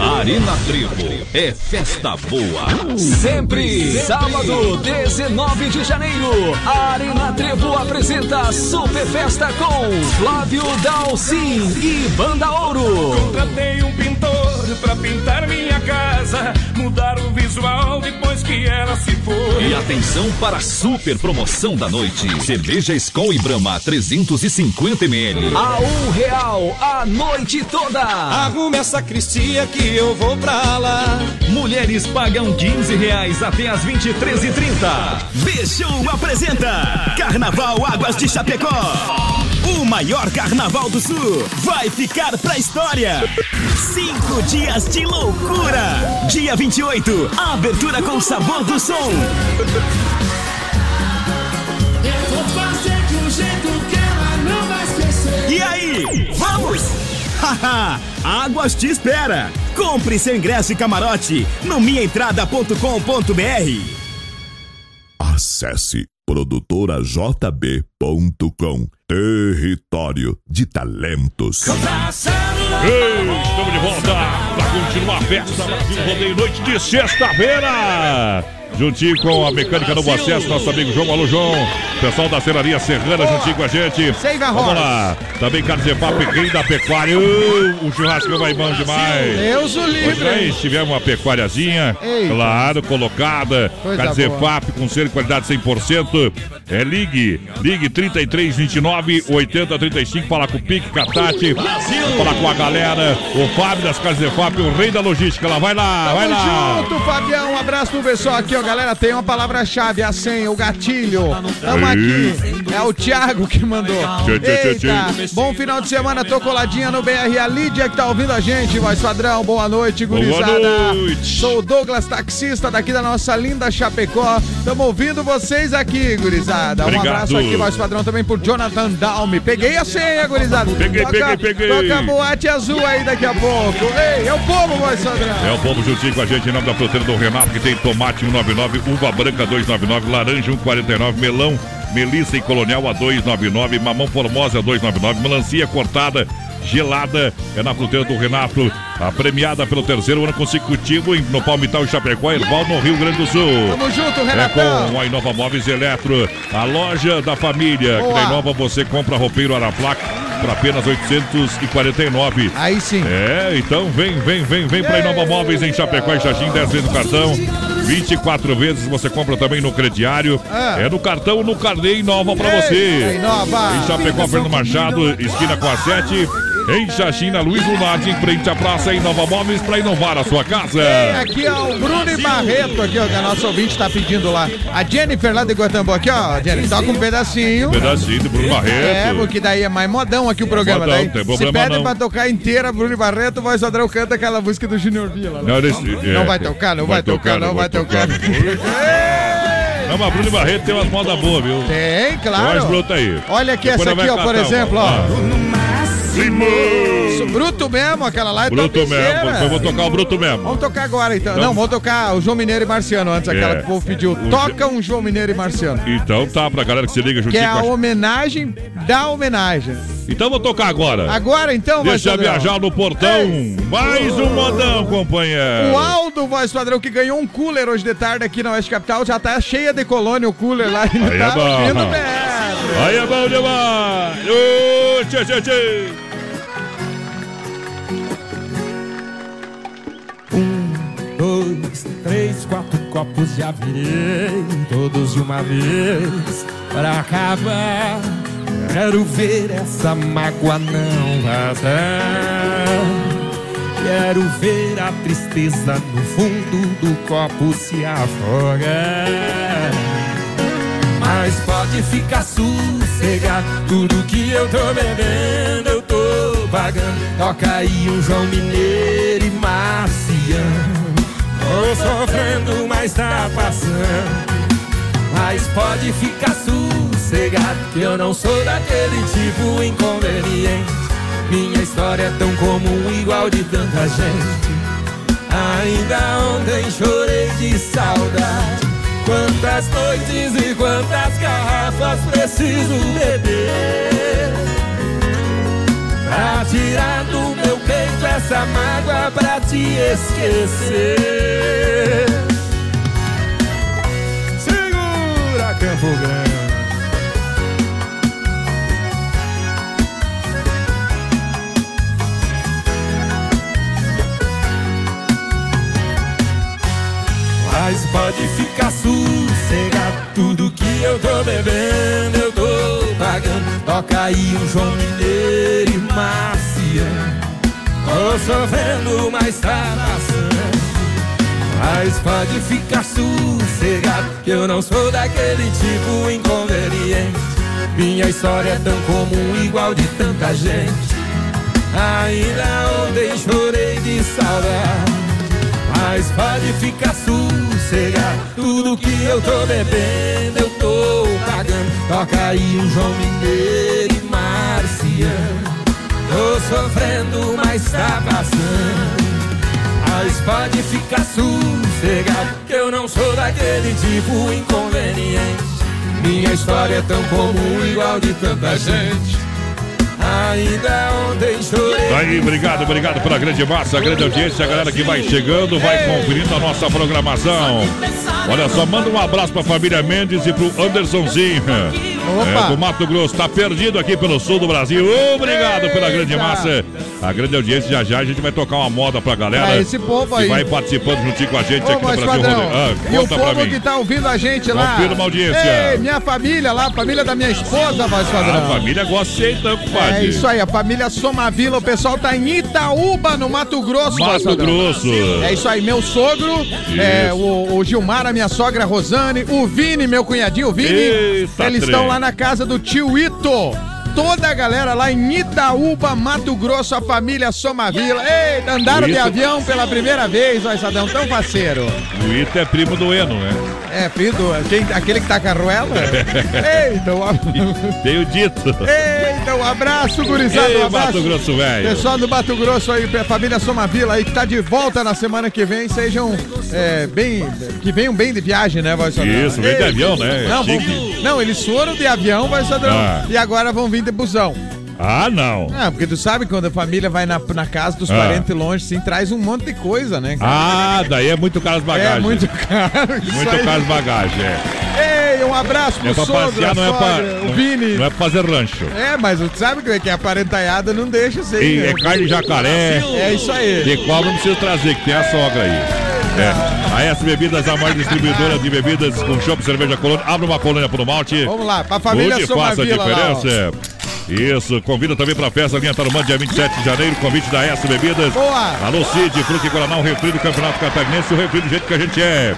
Arena Trevo é festa boa. Sempre. Sábado, 19 de janeiro. A Arena Trevo apresenta Super Festa com Flávio Dalcin e Banda Ouro. Contratei um pintor pra pintar minha casa, mudar o visual depois que ela se foi. E atenção para a super promoção da noite. Cerveja Skol e Brahma 350 ml. A um real a noite toda. Arrume essa cristia que eu vou pra lá. Mulheres pagam 15 reais até as 23h30. Bichão apresenta Carnaval Águas de Chapecó. O maior carnaval do sul vai ficar pra história. Cinco dias de loucura. Dia 28, abertura com sabor do som. Eu vou fazer de um jeito que ela não vai esquecer. E aí, vamos? Haha, Águas te espera. Compre seu ingresso e camarote no minhaentrada.com.br. Acesse produtorajb.com Território de Talentos. Ei, estamos de volta para continuar a festa Brasil Rodeio Noite de sexta-feira. Juntinho com a mecânica do acesso, nosso amigo João. Alô, João. Pessoal da Serraria Serrana juntinho com a gente. Vamos lá. Também Carlos Zefap, rei da pecuária. Uh, um churrasco vai bom demais. Deus o livre. Hoje tivemos uma pecuáriazinha, Eita. claro, colocada. Coisa Carzefap com ser de qualidade 100%. É Ligue, Ligue 33 29 80 35. Fala com o Pique, Catati. Fala com a galera. O Fábio das Casas de FAP, o rei da logística. Lá, vai lá, vai Tamo lá. junto, Fabião. Um abraço pro pessoal aqui, ó. Galera, tem uma palavra-chave, a senha, o gatilho. Tamo aqui. É o Thiago que mandou. Eita, bom final de semana. Tô coladinha no BR. A Lídia que tá ouvindo a gente, voz padrão. Boa noite, Boa gurizada. noite. Sou o Douglas, taxista daqui da nossa linda Chapecó. Tamo ouvindo vocês aqui, gurizada. Um Obrigado. abraço aqui, voz padrão, também por Jonathan Dalme. Peguei a senha, gurizada. Peguei, peguei, peguei. Toca a boate azul aí daqui a pouco. Ei, é o povo, voz padrão. É o povo juntinho com a gente em nome da fruteira do Renato, que tem tomate 199, uva branca 299, laranja 149, melão, melissa e colonial a 299, mamão formosa a 299, melancia cortada, gelada, é na fruteira do Renato, a premiada pelo terceiro ano consecutivo no Palmital em Chapecó, Erval, no Rio Grande do Sul. Tamo junto, É Renatão. com a Inova Móveis Eletro, a loja da família. Que Boa. na Inova você compra roupeiro Araplac por apenas 849. Aí sim. É, então vem, vem, vem, vem pra Inova Móveis em Chapecó e Xaxim, 10 vezes no cartão. 24 vezes você compra também no crediário. Ah. É no cartão, no carnê Inova Eita, você. Inova. Em Chapecó, Fernando Machado, esquina com a 7. Em Xaxim, na Luiz Lunardi, em frente à praça Inova Móveis pra inovar a sua casa. Aqui, ó, o Bruno e Barreto, aqui, ó, que a nossa ouvinte tá pedindo lá. A Jennifer lá de Guatambu, aqui, ó, Jennifer, toca um pedacinho. Pedacinho do Bruno É, Barreto. porque daí é mais modão aqui o programa. Modão, daí, tem se problema pede não. pra tocar inteira, Bruno e Barreto, o voz padrão canta aquela música do Junior Vila. Não, esse- Não é, vai tocar, não vai tocar, não vai tocar. Não, mas Bruno Barreto tem umas modas boas, viu? Tem, claro. Mais bruto aí. Olha aqui Depois essa aqui, vai ó, por exemplo, ó. ó. Isso, Bruto mesmo, aquela lá é Bruto topzera. mesmo. Eu vou tocar o Bruto mesmo. Vamos tocar agora, então. Então- Não, vamos tocar o João Mineiro e Marciano antes, aquela É. que o povo pediu. O Toca um João Mineiro e Marciano. Então tá, pra galera que se liga Que juntinho é a homenagem da homenagem. Então vou tocar agora. Agora então, Deixa padrão. viajar no portão. Mais um modão, companheiro. O Aldo, voz padrão, que ganhou um cooler hoje de tarde aqui na Oeste Capital, já tá cheia de colônia o cooler lá. Ele Aí é tá bom. ouvindo bem. Aí é bom demais. Ô, tchê, tchê, tchê. Três, quatro copos já virei, todos de uma vez, para acabar. Quero ver essa mágoa não vazar. Quero ver a tristeza no fundo do copo se afogar. Mas pode ficar sossegado, tudo que eu tô bebendo eu tô pagando. Toca aí um João Mineiro e Marciano. Tô sofrendo, mas tá passando. Mas pode ficar sossegado, que eu não sou daquele tipo inconveniente. Minha história é tão comum, igual de tanta gente. Ainda ontem chorei de saudade. Quantas noites e quantas garrafas preciso beber Pra tirar do meu peito essa mágoa pra te esquecer. Segura Campo Grande Mas pode ficar sossegado. Tudo que eu tô bebendo eu tô pagando. Toca aí um João Mineiro e Marciano. Tô sofrendo, mas tá Mas pode ficar sossegado Que eu não sou daquele tipo inconveniente. Minha história é tão comum, igual de tanta gente. Ainda ontem chorei de saudade. Mas pode ficar Tudo que eu tô bebendo eu tô pagando. Toca aí um João Mineiro e Marciano. Tô sofrendo, mas tá passando. Mas pode ficar sossegado Que eu não sou daquele tipo inconveniente. Minha história é tão comum, igual de tanta gente Ainda ontem chorei Tá aí, obrigado, obrigado pela grande massa, a grande audiência, a galera que vai chegando, vai conferindo a nossa programação. Olha só, manda um abraço pra família Mendes e pro Andersonzinho. Opa. É, do Mato Grosso, tá perdido aqui pelo sul do Brasil. Obrigado pela grande massa. a grande audiência. Já já a gente vai tocar uma moda pra galera. Pra esse povo que aí. vai participando juntinho com a gente Ô, aqui no Brasil. Rodeio. Ah, e o povo que tá ouvindo a gente lá. Confira uma audiência. Ei, minha família lá, a família da minha esposa, voz padrão. A família gosta de então, compadre. É isso aí, a família Somavila, o pessoal tá em Itaúba, no Mato Grosso. Mato. Grosso. É isso aí, meu sogro, é, o, o Gilmar, a minha sogra Rosane, o Vini, meu cunhadinho, o Vini. Eita, eles trem. estão lá na casa do tio Ito. Toda a galera lá em Itaúba, Mato Grosso, a família Somavila. Eita, andaram de avião pela primeira vez, ó, Sadão, tão faceiro. O Ito é primo do Eno, né? É, filho, do- quem, aquele que tá com a ruela? Eita, um, ab- Tem o dito. Eita, um abraço, gurizada. Ei, Um abraço. Mato Grosso, velho. Pessoal do Mato Grosso aí, família Somavila aí, que tá de volta na semana que vem, sejam é, bem. Que venham bem de viagem, né, Voz Sadrão? Isso, vem de avião, né? Não, vão- não, eles foram de avião, Voz Sadrão, Ah. e agora vão vir de busão. Ah, não. Ah, porque tu sabe quando a família vai na, na casa dos Ah. parentes longe, sim, traz um monte de coisa, né? cara? Ah, daí é muito caro as bagagens. É muito caro. Muito aí. caro as bagagens, é. Ei, um abraço pro É sogro, a não é sogra, pra. o Vini. Não é pra fazer rancho. É, mas tu sabe que que a parentaiada não deixa sem. E né? é carne de jacaré. É isso aí. De qual não precisa trazer, que tem a sogra aí. É. A S Bebidas, a maior distribuidora de bebidas com chopp, cerveja colônia. Abre uma colônia pro malte. Vamos lá, pra família Hoje faça a Somavila lá, diferença. Isso, convida também pra festa linha Tarumã, dia 27 de janeiro, convite da S Bebidas. Boa! Alô Cid, Fruque Guaraná, o refri do Campeonato Catarinense, o refri do jeito que a gente é.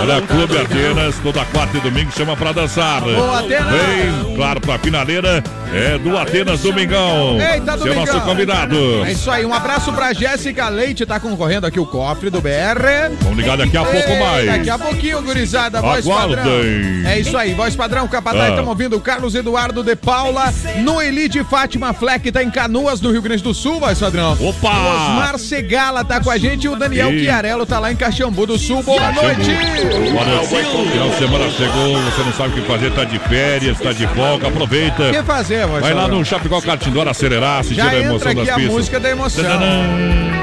Olha, Clube Atenas, toda quarta e domingo chama pra dançar. Boa, Atenas! Vem, claro, pra finaleira é do Atenas Domingão. Eita, Seu Domingão. nosso convidado. É isso aí, um abraço pra Jéssica Leite, tá concorrendo aqui o cofre do BR. Vamos ligar daqui a pouco Ei, mais. Daqui a pouquinho, gurizada, voz Aguardem. padrão. É isso aí, voz padrão, Capataz, Ah. estamos ouvindo o Carlos Eduardo de Paula, Noeli de Fátima Fleck, tá em Canoas, no Rio Grande do Sul, voz padrão. Opa! O Osmar Segala tá com a gente e o Daniel E- Chiarello tá lá em Caxambu do Sul. Boa noite! Olha, final de semana chegou, você não sabe o que fazer, tá de férias, tá de folga, aproveita. O que fazer, voz Vai lá no Chapecó Cartindor acelerar, sentir Já a emoção entra aqui a pistas. música da emoção. Tadadã,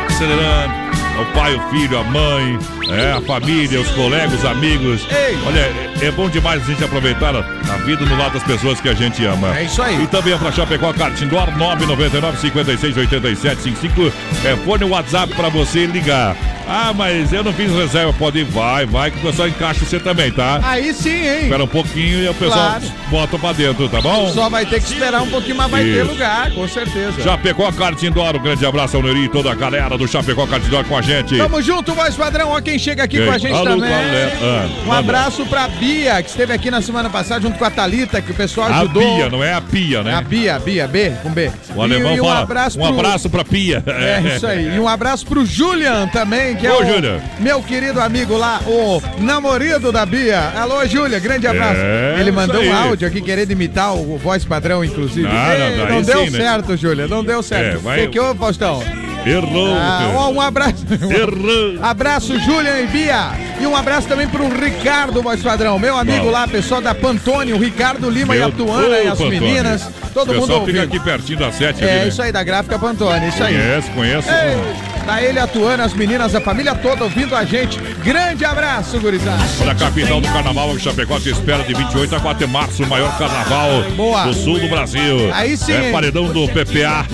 Acelerando. O pai, o filho, a mãe, é, a família, os colegas, os amigos. Ei. Olha, é, é bom demais a gente aproveitar a, vida no lado das pessoas que a gente ama. É isso aí. E também é pra Chapecó Cartindor 999 56 87 55. É fone WhatsApp pra você ligar. Ah, mas eu não fiz reserva. Pode ir, vai, vai, que o pessoal encaixa você também, tá? Aí sim, hein? Espera um pouquinho e o pessoal Claro. bota pra dentro, tá bom? Só vai ter que esperar um pouquinho, mas vai ter Isso. lugar, com certeza. Chapecó Cartindor, um grande abraço ao Neuri e toda a galera do Chapecó Cartindor com a gente. Tamo junto, voz padrão. Ó, quem chega aqui Quem? com a gente Alô, também. galera. Ah, um abraço pra Bia, que esteve aqui na semana passada junto com a Thalita, que o pessoal A ajudou. Pia, não é a Pia, A né? Bia, Bia, B, com B. O alemão e, e um fala, abraço um pro... abraço pra Pia. É isso aí. E um abraço pro Julian também, que é Ô, o Julian. meu querido amigo lá, o namorado da Bia. Alô, Júlia, grande abraço. É, Ele mandou um áudio aqui querendo imitar o voz padrão, inclusive. Ah, não, Ei, daí deu sim, né? certo, Júlia, não deu certo. É, vai- O que houve, Faustão? Errou. Ah, um abraço. Errou. Abraço, Julian e Bia. E um abraço também pro Ricardo, voz padrão. Meu amigo Bom. lá, pessoal da Pantone, o Ricardo Lima e a Meu- Tuana e as Pantone. meninas. Todo mundo pessoal fica ouvindo. aqui pertinho da sete. É, ali, né? isso aí, da gráfica Pantone, isso aí. Conheço. Ei, tá ele atuando, as meninas, a família toda ouvindo a gente. Grande abraço, gurizada. Olha, a capital do carnaval, o Chapecó te espera de 28 a 4 de março, o maior carnaval Boa. do sul do Brasil. Aí sim, É paredão do PPA.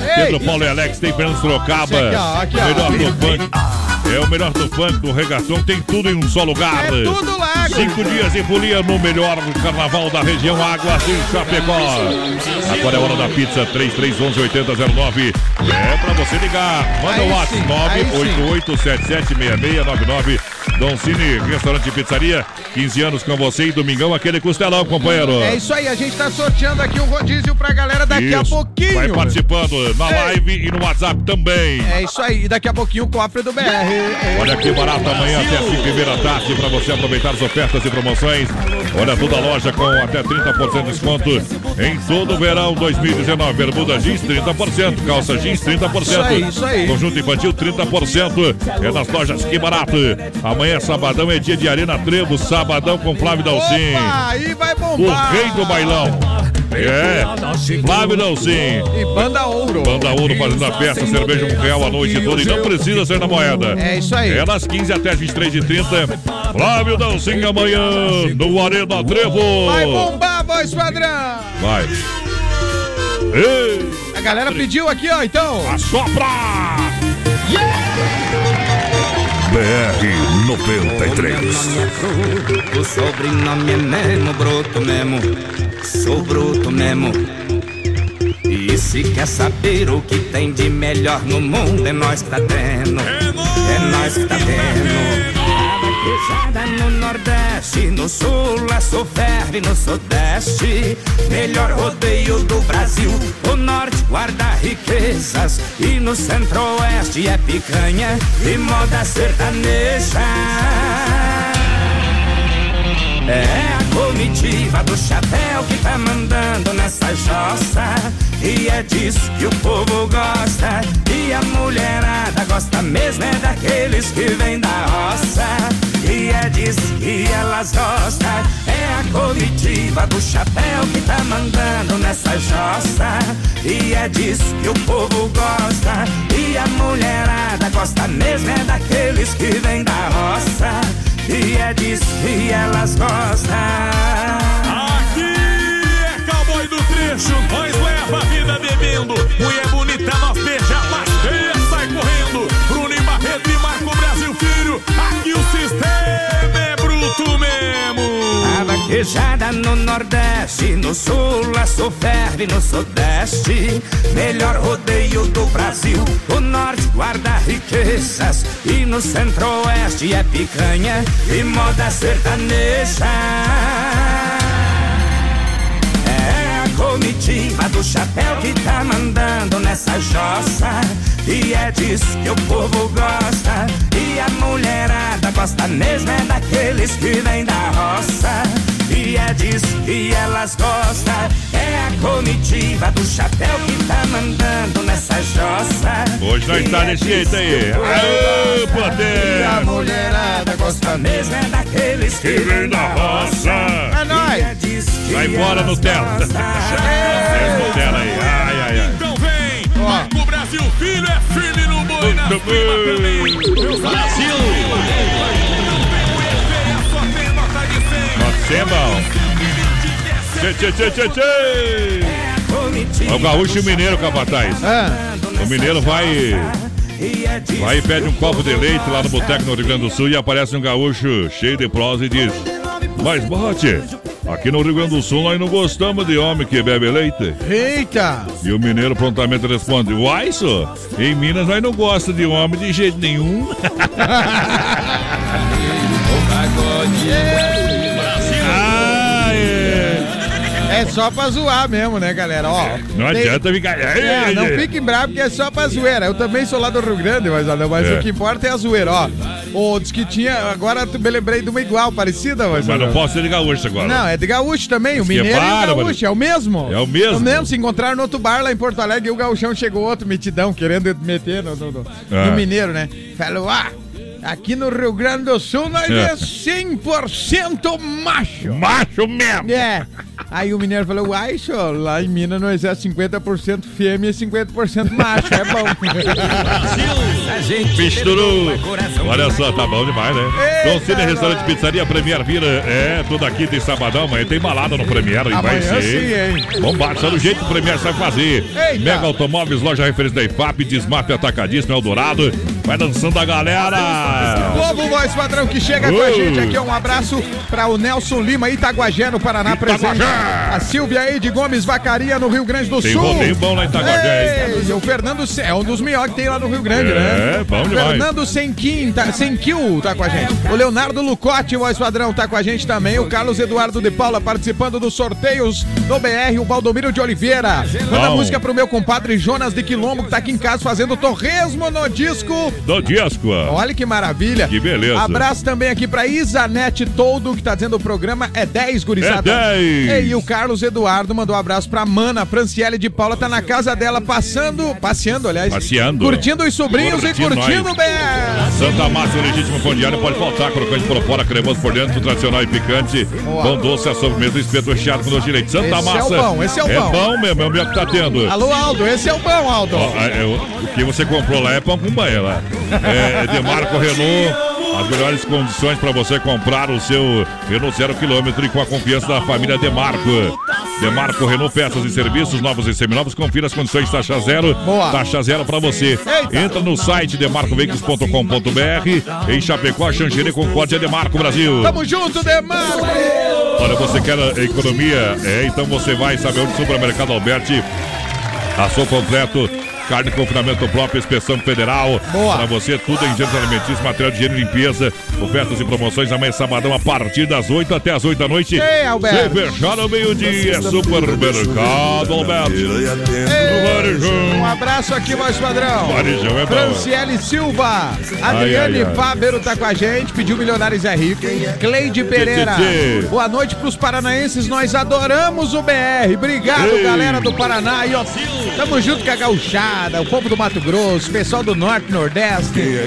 Ei. Pedro Paulo e Alex, tem Fernando Sorocaba. Aqui, ó, aqui, ó. melhor do funk. É o melhor do funk, do regatão, tem tudo em um só lugar. É tudo lá, Cinco dias em folia no melhor carnaval da região Águas em Chapecó. Agora é hora da pizza 3311 8009. É pra você ligar. Manda o WhatsApp sim, aí 988776699. Dom Cine, restaurante e pizzaria. 15 anos com você e domingão, aquele costelão, companheiro. É isso aí, a gente tá sorteando aqui o rodízio pra galera daqui a Isso. pouquinho. Vai participando na live e no WhatsApp também. É isso aí, e daqui a pouquinho o cofre do BR. Olha que barato amanhã até 5 e meia da tarde para você aproveitar as ofertas e promoções. Olha toda a loja com até 30% de desconto em todo o verão 2019. Bermuda jeans 30%, calça jeans 30%. Isso aí, isso aí. Conjunto infantil 30%. É nas lojas que barato. Amanhã sabadão é dia de Arena Trevo, sabadão com Flávio Dalcin. Aí vai O bombar. rei do bailão. É, Flávio Dalcin. E banda ouro. Banda Ouro fazendo a festa, cerveja um real a noite toda e não precisa ser na moeda. É isso aí. É das 15 até 23 e 30 Flávio Dalcin amanhã no Arena Trevo. Vai bombar, voz padrão. Vai. Ei, A galera pediu aqui, ó, então. assopra! BR 93. O sobrenome é mesmo bruto mesmo, sou bruto mesmo. E se quer saber o que tem de melhor no mundo, é nós que tá tendo. É nós que tá tendo. Vaquejada no Nordeste, no Sul, a Sul ferve no Sudeste. Melhor rodeio do Brasil. O Norte guarda riquezas e no Centro-Oeste é picanha e moda sertaneja. É a comitiva do chapéu que tá mandando nessa jossa. E é disso que o povo gosta. E a mulherada gosta mesmo é daqueles que vêm da roça. E é disso que elas gostam. É a comitiva do chapéu que tá mandando nessa jossa. E é disso que o povo gosta. E a mulherada gosta mesmo é daqueles que vêm da roça. E é disso que elas gostam. Aqui é cowboy do trecho, nós leva a vida bebendo. Mulher mesmo. A vaquejada no Nordeste, no Sul, a Sul ferve no Sudeste. Melhor rodeio do Brasil. O Norte guarda riquezas e no Centro-Oeste é picanha e moda sertaneja. É a comitiva do chapéu que tá mandando nessa jossa. E é disso que o povo gosta. E a mulherada gosta mesmo é daqueles que vêm da roça. E é disso que elas gostam. É a comitiva do chapéu que tá mandando nessa jossa. Hoje nós tá é desse disso jeito aí. Aê, poder! E a mulherada gosta mesmo é daqueles que vêm da roça. É nóis. É Vai embora Nutella. É Nutella aí. Ai, ai, ai. Então vem, Marco Brasil Filho é firme no boi, bem. também. Brasil. Só tem nota de 100. Nós é bom. Tchê, tchê, tchê, tchê, tchê. É o gaúcho e o mineiro, capataz. O mineiro vai. Vai e pede um copo de leite lá no boteco no Rio Grande do Sul e aparece um gaúcho cheio de prosa e diz: Mas bote, aqui no Rio Grande do Sul nós não gostamos de homem que bebe leite. Eita! E o mineiro prontamente responde: Uai, só, em Minas nós não gostamos de homem de jeito nenhum. É só pra zoar mesmo, né, galera? Ó, Não tem- adianta ficar. É, não fiquem bravos que é só pra zoeira. Eu também sou lá do Rio Grande, mas, mas É. o que importa é a zoeira, ó. O diz que tinha. Agora tu me lembrei de uma igual, parecida, mas. Mas não posso ser de gaúcho agora. Não, é de gaúcho também. O é mineiro e o bárbaro. gaúcho, é o mesmo. É o mesmo? É o mesmo. Se encontraram no outro bar lá em Porto Alegre e o gauchão chegou outro metidão, querendo meter no, no- no- Ah. no mineiro, né? Falou, ah, aqui no Rio Grande do Sul nós É. é 100% macho. Macho mesmo. É. Aí o mineiro falou, uai, senhor, lá em Minas nós é 50% fêmea e 50% macho, é bom. Bisturu. Olha só, tá bom demais, né? Cine Restaurante. Pizzaria Premier Vira. É, toda quinta e sabadão, amanhã tem balada no Premier. E vai ser. sim, hein? Bombado, só do jeito que o Premier sabe fazer. Eita. Mega Automóveis, loja referência da IFAP, Desmaf Atacadismo, Eldorado. Vai dançando a galera. Globo Voz Padrão que chega com a Uh. gente aqui. Um abraço para o Nelson Lima, Itaguajé, no Paraná, presente. A Silvia Eide Gomes Vacaria, no Rio Grande do Tem Sul. rodeio bom lá em Itaguajé? Ei, o Fernando é um dos melhores que tem lá no Rio Grande, É, né? bom demais. Fernando Senquim, tá, Senquil tá com a gente. O Leonardo Lucote, voz padrão, tá com a gente também. O Carlos Eduardo de Paula participando dos sorteios do BR. O Valdomiro de Oliveira. Manda Bom. música pro meu compadre Jonas de Quilombo, que tá aqui em casa fazendo torresmo no disco. Do Disco. Olha que maravilha. Que beleza. Abraço também aqui pra Isanete Todo, que tá dizendo o programa é 10, gurizada. É 10. E o Carlos Eduardo mandou um abraço pra Mana, Franciele de Paula, tá na casa dela passando, passeando, aliás. Passeando. Curtindo os sobrinhos Curtindo e curtindo BR. Santa Massa, o legítimo pão diário, pode faltar. Crocante por fora, cremoso por dentro, tradicional e picante. Pão doce, a sobremesa, espeto recheado com doce de leite. Santa Esse é o Massa. bom, esse é o É bom. bom mesmo, é o meu que tá tendo. Alô, Aldo, esse é o bom, Aldo. Ó, é, é, o o que você comprou lá é pão com banha lá. É, de Marco Renault. As melhores condições para você comprar o seu Renault zero quilômetro e com a confiança da família Demarco. Demarco Renault Peças e Serviços, novos e seminovos. Confira as condições taxa zero. Boa. Taxa zero para você. Entra no site demarcoveículos.com.br. Em Chapecó, Xanxerê, Concórdia, Demarco Brasil. Tamo junto, Demarco! Olha, você quer economia? É, então você vai saber onde o Supermercado Alberti. Açougue completo. Carne de confinamento próprio, inspeção federal. Boa. Para você, tudo em gêneros alimentícios, material de higiene e limpeza. Ofertas e promoções amanhã sabadão a partir das 8 até as 8 da noite. Ei, Alberto. Sem fechar ao meio-dia. É Supermercado Alberti. Um abraço aqui, voz padrão. Varejão é bom. Franciele Silva. Adriane ai, ai. Fábero tá com a gente, pediu Milionários é Rico. Cleide Pereira. tchê. Boa noite pros paranaenses, nós adoramos o BR. Obrigado, Ei. galera do Paraná. E ó, tamo junto com a gauchada, o povo do Mato Grosso, o pessoal do Norte, Nordeste. É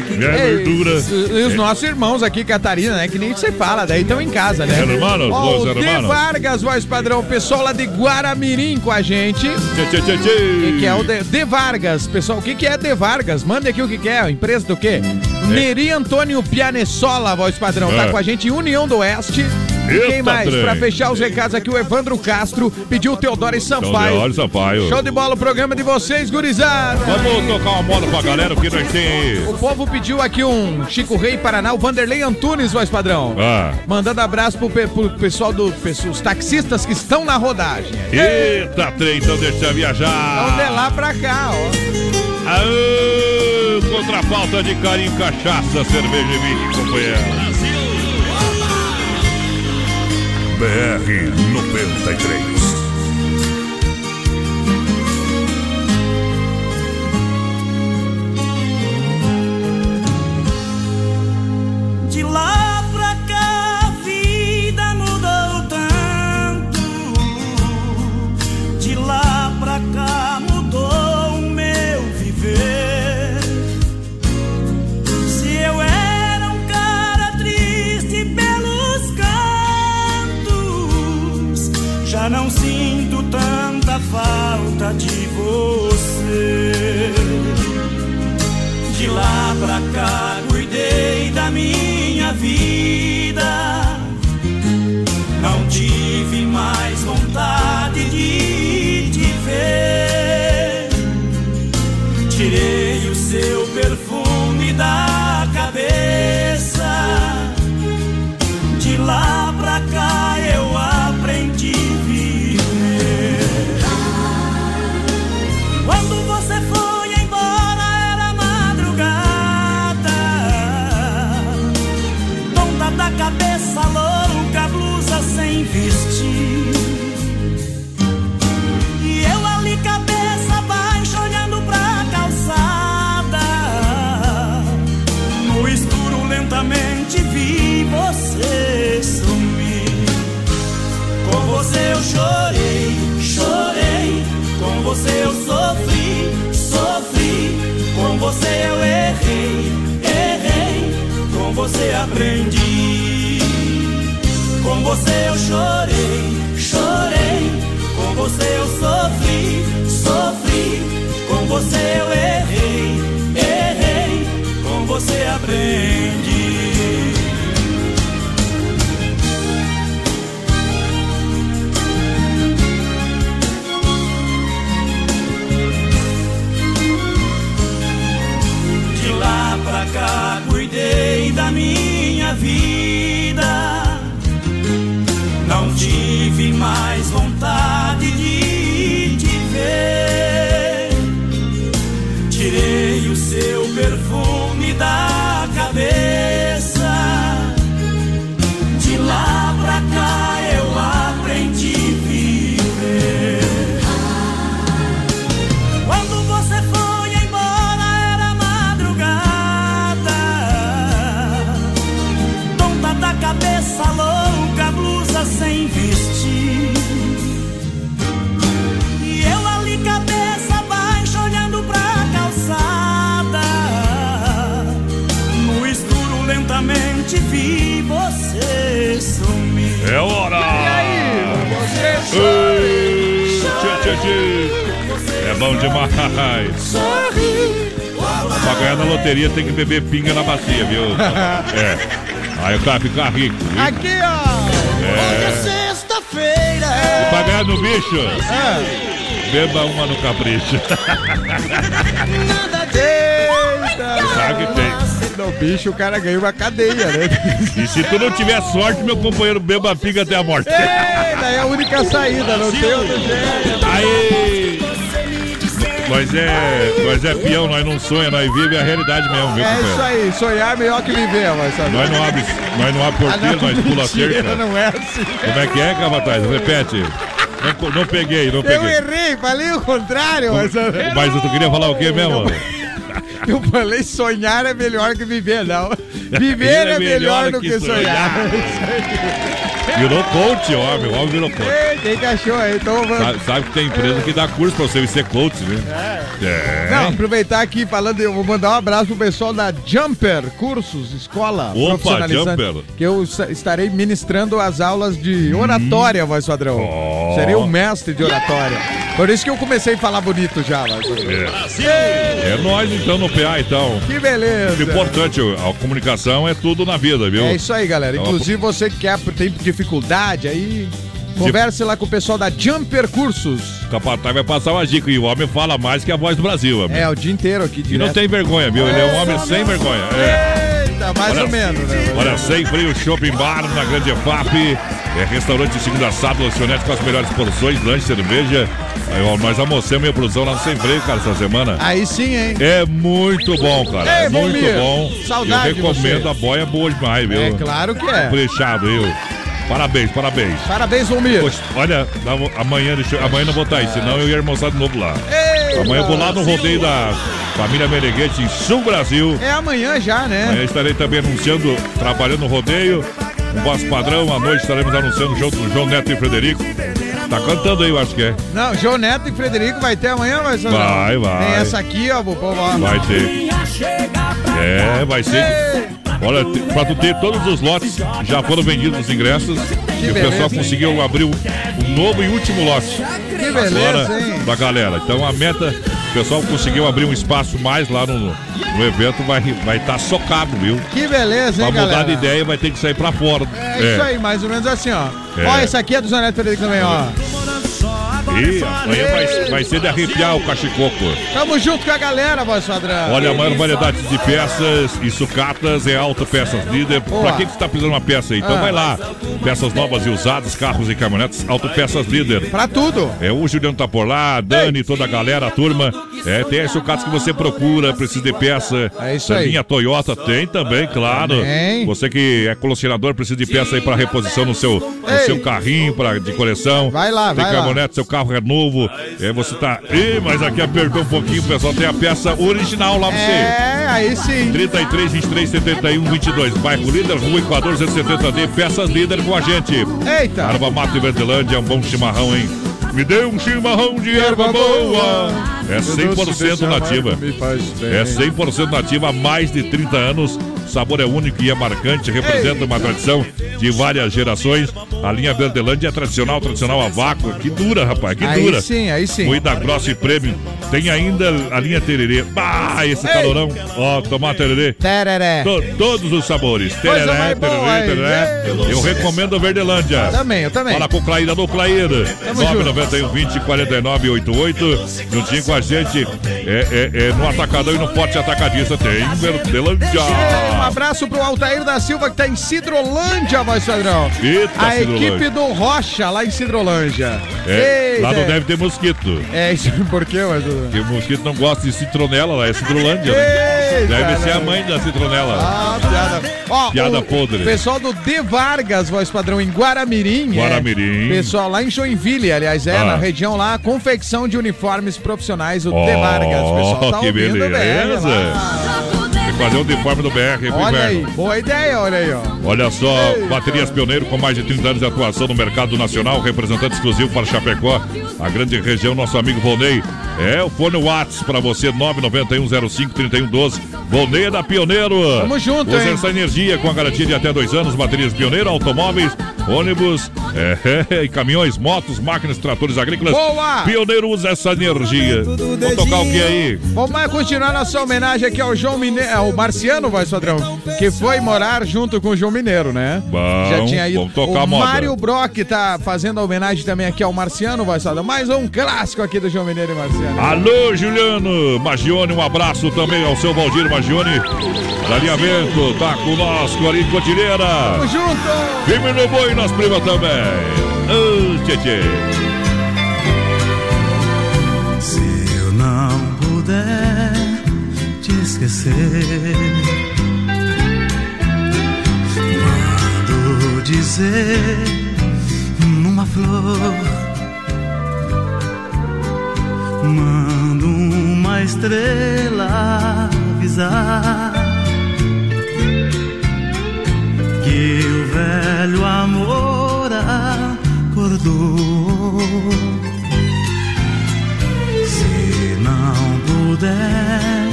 verdura. E, os nossos irmãos aqui, Catarina, né? Que nem você fala, daí estão em casa, né? Hermanos, Ó, los o De. Vargas, voz padrão, pessoal lá de Guaramirim com a gente. Tchê. Que é o de, De Vargas. Pessoal, o que, que é De Vargas? Manda aqui o que, que é. Empresa do quê? Neri Antônio Pianessola, voz padrão. Tá É. com a gente em União do Oeste. E Eita, quem mais? trem. Pra fechar os recados aqui, o Evandro Castro pediu o Teodoro e Sampaio. Teodoro e Sampaio. Show de bola o programa de vocês, gurizada. Vamos tocar uma moda pra galera, o que nós tem aí? O povo pediu aqui um Chico Rei Paraná, o Vanderlei Antunes, voz padrão. Ah. Mandando abraço pro, pe- pro pessoal do. Os taxistas que estão na rodagem. Eita, trem, então deixa eu viajar. Então de lá pra cá, ó. Aô, contra a falta de carinho, cachaça, cerveja e vinho, companheiro. BR 93. Demais. Sorri Pra ganhar na loteria tem que beber pinga na bacia, viu? É. Aí o cara fica rico. viu? Aqui, ó. É. Sexta-feira. E pra ganhar no bicho, É. beba uma no capricho. Eita. Sabe que tem. No bicho, o cara ganha uma cadeia, né? E se tu não tiver sorte, meu companheiro beba pinga até a morte. Ei, daí é a única saída, não tem outro jeito. Aí! Nós é, nós é peão, nós não sonha, nós vive a realidade mesmo, viu, É isso companheiro? aí, sonhar é melhor que viver, mas sabe? Nós não abre, nós não abre porteiro, Ah, não, nós pula cerca. Não é assim. Como é que é, Capataz? Repete. Não, não peguei, não Eu peguei. errei, falei o contrário, mas. Mas tu queria falar o quê mesmo? Eu falei sonhar é melhor que viver, não. Viver é melhor do que sonhar. Virou coach. O homem virou coach. Quem que achou aí? Então vamos. Sabe, sabe que tem empresa que dá curso pra você ser coach, né? É. Não, aproveitar aqui falando, eu vou mandar um abraço pro pessoal da Jumper Cursos, escola Opa, Jumper. que eu estarei ministrando as aulas de oratória, voz padrão. Ó. Serei um mestre de oratória. Por isso que eu comecei a falar bonito já, voz padrão. É. É nós então no PA, então. Que beleza. O importante, a comunicação é tudo na vida, viu? É isso aí, galera. É uma- Inclusive, você que quer, tem dificuldade aí, converse lá com o pessoal da Jumper Cursos. O capataz vai passar uma dica e o homem fala mais que a voz do Brasil, amigo. É, o dia inteiro aqui E direto. não tem vergonha, viu? Ele é um homem sem vergonha. É. Eita, mais Olha- ou menos, né? Olha, sem frio, shopping bar na Grande EFAP. É restaurante de segunda a sábado, lanchonete com as melhores porções, lanche, cerveja. Aí, ó, nós almoçamos minha produção lá no Sem Freio, cara, essa semana. Aí sim, hein? É muito bom, cara. É muito bom. saudade Eu recomendo a boia boa demais, viu? É claro que é. Caprichado, viu? Parabéns, parabéns. Parabéns, Valmir. Poxa, olha, amanhã, deixa amanhã não vou estar aí, senão eu ia almoçar de novo lá. Ei, Amanhã eu vou lá no rodeio da família Meneghete em Sul Brasil. É amanhã já, né? Amanhã estarei também anunciando, trabalhando no rodeio. Um voz padrão, à noite estaremos anunciando junto com João Neto e Frederico. Tá cantando aí, eu acho que é. Não, João Neto e Frederico vai ter amanhã, vai ser. Vai, vai. Tem essa aqui, ó, ó. Vai ter. É, vai ser. Olha, te- pra tu ter todos os lotes, já foram vendidos os ingressos. e o pessoal conseguiu abrir um novo e último lote. Que beleza, Agora, hein? da galera. Então a meta, o pessoal conseguiu abrir um espaço mais lá no, no evento, vai estar vai tá socado, viu? Que beleza, Pra hein, mudar galera? de ideia, vai ter que sair pra fora. É, isso aí, mais ou menos assim, ó. É. Ó, esse aqui é do e Frederico também, ó. E amanhã vai, vai ser de arrepiar o cachicoco. Tamo junto com a galera, voz padrão. Olha, a maior variedade de peças e sucatas é Alta Peças Líder. Boa. Pra quem que está precisando uma peça aí? Então Ah. vai lá. Peças novas e usadas, carros e caminhonetes, Auto Peças Líder. Pra tudo. É, o Juliano tá por lá, a Dani, toda a galera, a turma. É, tem as sucatas que você procura, precisa de peça. É isso aí. linha Toyota tem também, claro. Tem. Você que é colecionador, precisa de peça aí para reposição no seu, no seu carrinho pra, de coleção. Vai lá, tem vai lá. caminhonete, seu carro é novo. É, você tá. Ih, mas aqui apertou um pouquinho, pessoal. Tem a peça original lá pra você. É, aí sim. 33, 23, 71, 22. Bairro Líder, Rua Equador 170D. Peças Líder com a gente. Eita. Arva Mato e Verdelândia, um bom chimarrão, hein? Me dê um chimarrão de erva boa. É 100% nativa. É 100% nativa há mais de 30 anos. O sabor é único e é marcante, representa uma tradição de várias gerações. A linha Verdelândia é tradicional, tradicional a vácuo. Que dura, rapaz, que Aí dura. sim, aí sim. Moída grossa e prêmio. Tem ainda a linha Tererê. Bah, esse calorão. Ó, tomar Tererê. Tereré. To- todos os sabores. Tereré, tereré, tereré. Eu recomendo a Verdelândia. Também, eu também. Fala com o Claída do junto. 991 20 49 88. Juntinho com a gente. É, é, é no Atacadão e no Forte Atacadista tem Verdelândia. Um abraço pro Altair da Silva, que tá em Cidrolândia, voz padrão. Eita, a Cidrolândia. equipe do Rocha, lá em Cidrolândia. É, Eita. lá não deve ter mosquito. É, isso por quê, mas... Porque o mosquito não gosta de citronela, lá é citrolândia. né? Eita, Deve ser a mãe da citronela. Ah, piada. Ó, Piada o podre. Pessoal do De Vargas, voz padrão, em Guaramirim. é. Guaramirim. Pessoal lá em Joinville, aliás, é, Ah. na região lá, confecção de uniformes profissionais, o Ó, De Vargas. Pessoal tá que ouvindo beleza. que fazer o uniforme do BR pro Olha aí, boa ideia, olha aí, ó. Olha só, baterias pioneiro com mais de 30 anos de atuação no mercado nacional, representante exclusivo para Chapecó, a grande região, nosso amigo Volney. É o fone Whats para você, 991053112. Volney é da Pioneiro. Tamo junto, Use hein? essa energia com a garantia de até dois anos, baterias Pioneiro, automóveis, ônibus, é, e caminhões, motos, máquinas, tratores agrícolas. Boa! Pioneiro usa essa energia. Vamos tocar o que aí? Vamos continuar nossa homenagem aqui ao João Mineiro, ao Marciano, vai, padrão, que foi morar junto com o João Mineiro, né? Bom, Já tinha ido. vamos tocar o a moda. Mário Brock tá fazendo a homenagem também aqui ao Marciano, vai, padrão. Mais um clássico aqui do João Mineiro e Marciano. Alô, Juliano Magione, um abraço também ao seu Valdir Magione. Alinhamento, tá conosco ali, Cotilheira. Tamo junto! Firme no boi, nós prima também. Tchê, tchê. Se eu não puder te esquecer, mando dizer numa flor, mando uma estrela avisar que o velho amor acordou. Se não puder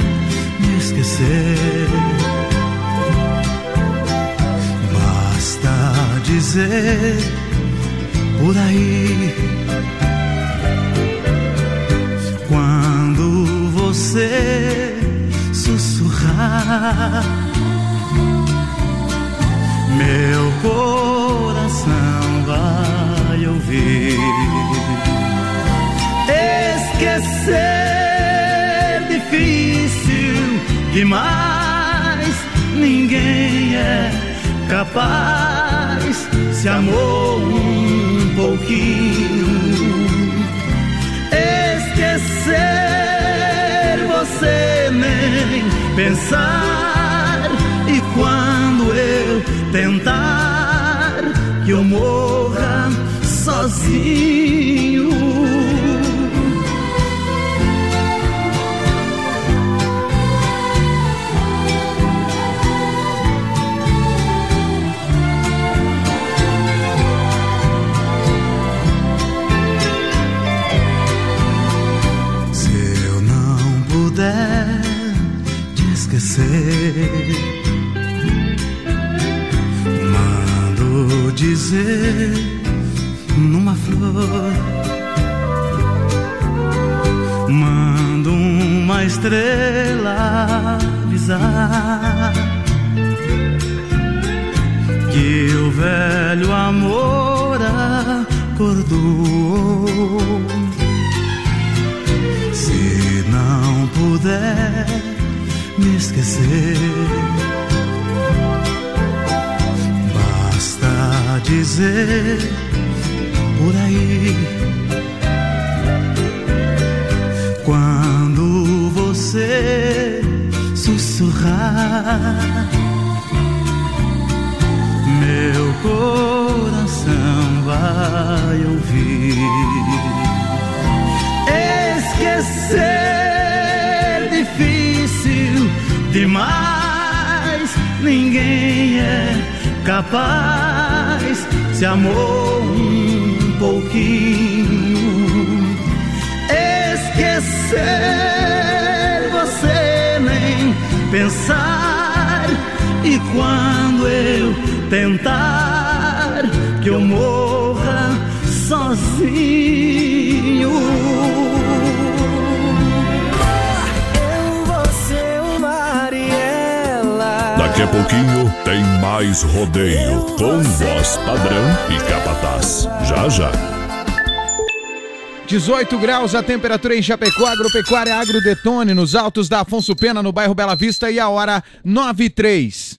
me esquecer, basta dizer por aí. Quando você sussurrar, meu coração vai ouvir. Esquecer difícil demais, ninguém é capaz. Se amou um pouquinho, esquecer você nem pensar. E quando tentar que eu morra sozinho. Se eu não puder te esquecer, dizer numa flor, mando uma estrela avisar que o velho amor acordou. Se não puder me esquecer, dizer por aí. Quando você sussurrar, meu coração vai ouvir. Esquecer difícil demais, ninguém é capaz. Se amou um pouquinho, esquecer você nem pensar. E quando eu tentar que eu morra sozinho. Daqui a pouquinho tem mais rodeio com voz padrão e capataz. Já já. 18 graus a temperatura em Chapecó, agropecuária Agrodetone, nos altos da Afonso Pena, no bairro Bela Vista, e a hora 9 e 3.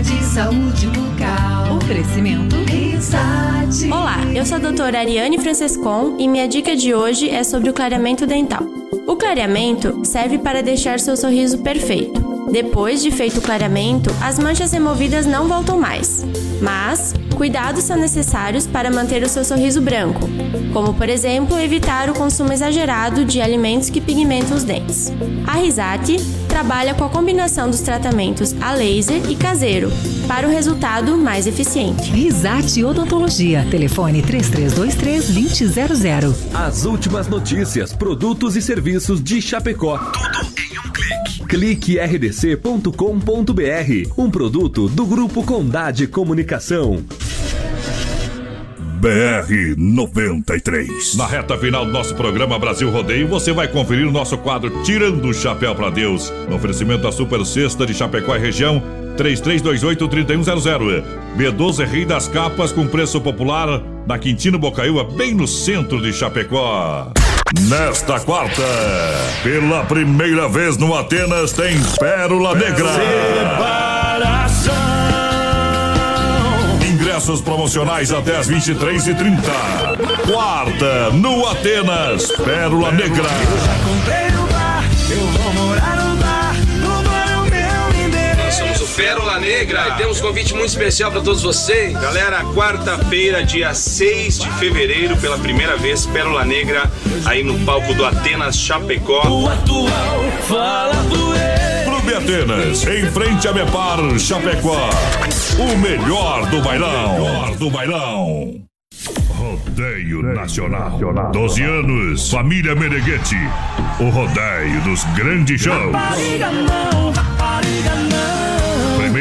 De saúde bucal. Oferecimento. Risate. Olá, eu sou a doutora Ariane Francescon e minha dica de hoje é sobre o clareamento dental. O clareamento serve para deixar seu sorriso perfeito. Depois de feito o clareamento, as manchas removidas não voltam mais. Mas, cuidados são necessários para manter o seu sorriso branco, como por exemplo evitar o consumo exagerado de alimentos que pigmentam os dentes. A Risate trabalha com a combinação dos tratamentos a laser e caseiro para o resultado mais eficiente. Risate Odontologia. Telefone 3323-2000. As últimas notícias, produtos e serviços de Chapecó. Tudo em um clique. Clique rdc.com.br. Um produto do Grupo Condade Comunicação. BR 93. Na reta final do nosso programa Brasil Rodeio, você vai conferir o nosso quadro Tirando o Chapéu para Deus. No oferecimento da Super Sexta de Chapecó e região, 3328-3100. B12 Rei das Capas com preço popular na Quintino Bocaiúva, bem no centro de Chapecó. Nesta quarta, pela primeira vez no Atenas, tem Pérola Negra. Ingressos promocionais até as 23h30. Quarta, no Atenas, Pérola Negra. Comprei no bar, eu vou morar Pérola Negra e temos um convite muito especial para todos vocês. Galera, quarta-feira, dia 6 de fevereiro, pela primeira vez, Pérola Negra, aí no palco do Atenas Chapecó. O atual fala do Clube Atenas, em frente a Bepar, Chapecó. O melhor do bailão. melhor do bailão. Rodeio Nacional. 12 anos, família Meneghetti. O rodeio dos grandes shows. Rapariga não, rapariga não.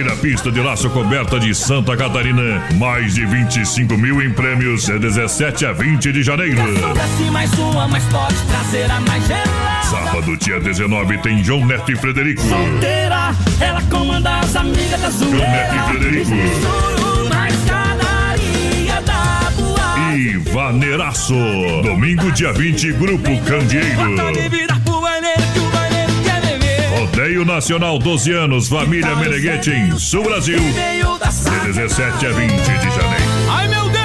Primeira pista de laço coberta de Santa Catarina. Mais de 25 mil em prêmios. De 17 a 20 de janeiro. Mais uma, mas pode trazer a mais gelada. Sábado, dia 19, tem João Neto e Frederico. Solteira, ela comanda as amigas da João Neto e Frederico. E Vaneiraço. Domingo, dia 20, Grupo Candeeiro. Rodeio Nacional 12 anos, família Meneghetti em Sul Brasil. De 17 a 20 de janeiro. Ai meu Deus!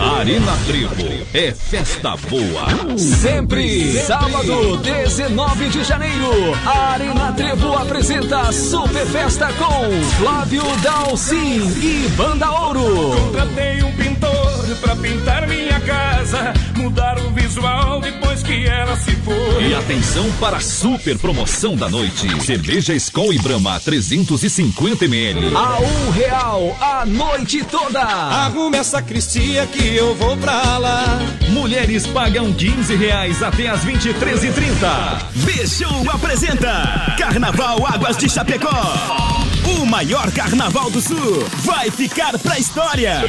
Arena Trevo é festa boa. Sempre. Sábado, 19 de janeiro. A Arena Trevo apresenta Super Festa com Flávio Dalcin e Banda Ouro. Contratei um pintor pra pintar minha casa, mudar o visual depois que ela se foi. E atenção para a super promoção da noite. Cerveja Skol e Brahma 350 ml. A um real a noite toda. Arrume essa cristia que eu vou pra lá. Mulheres pagam 15 reais até as 23h30. Bichou apresenta Carnaval Águas de Chapecó. O maior carnaval do sul vai ficar pra história.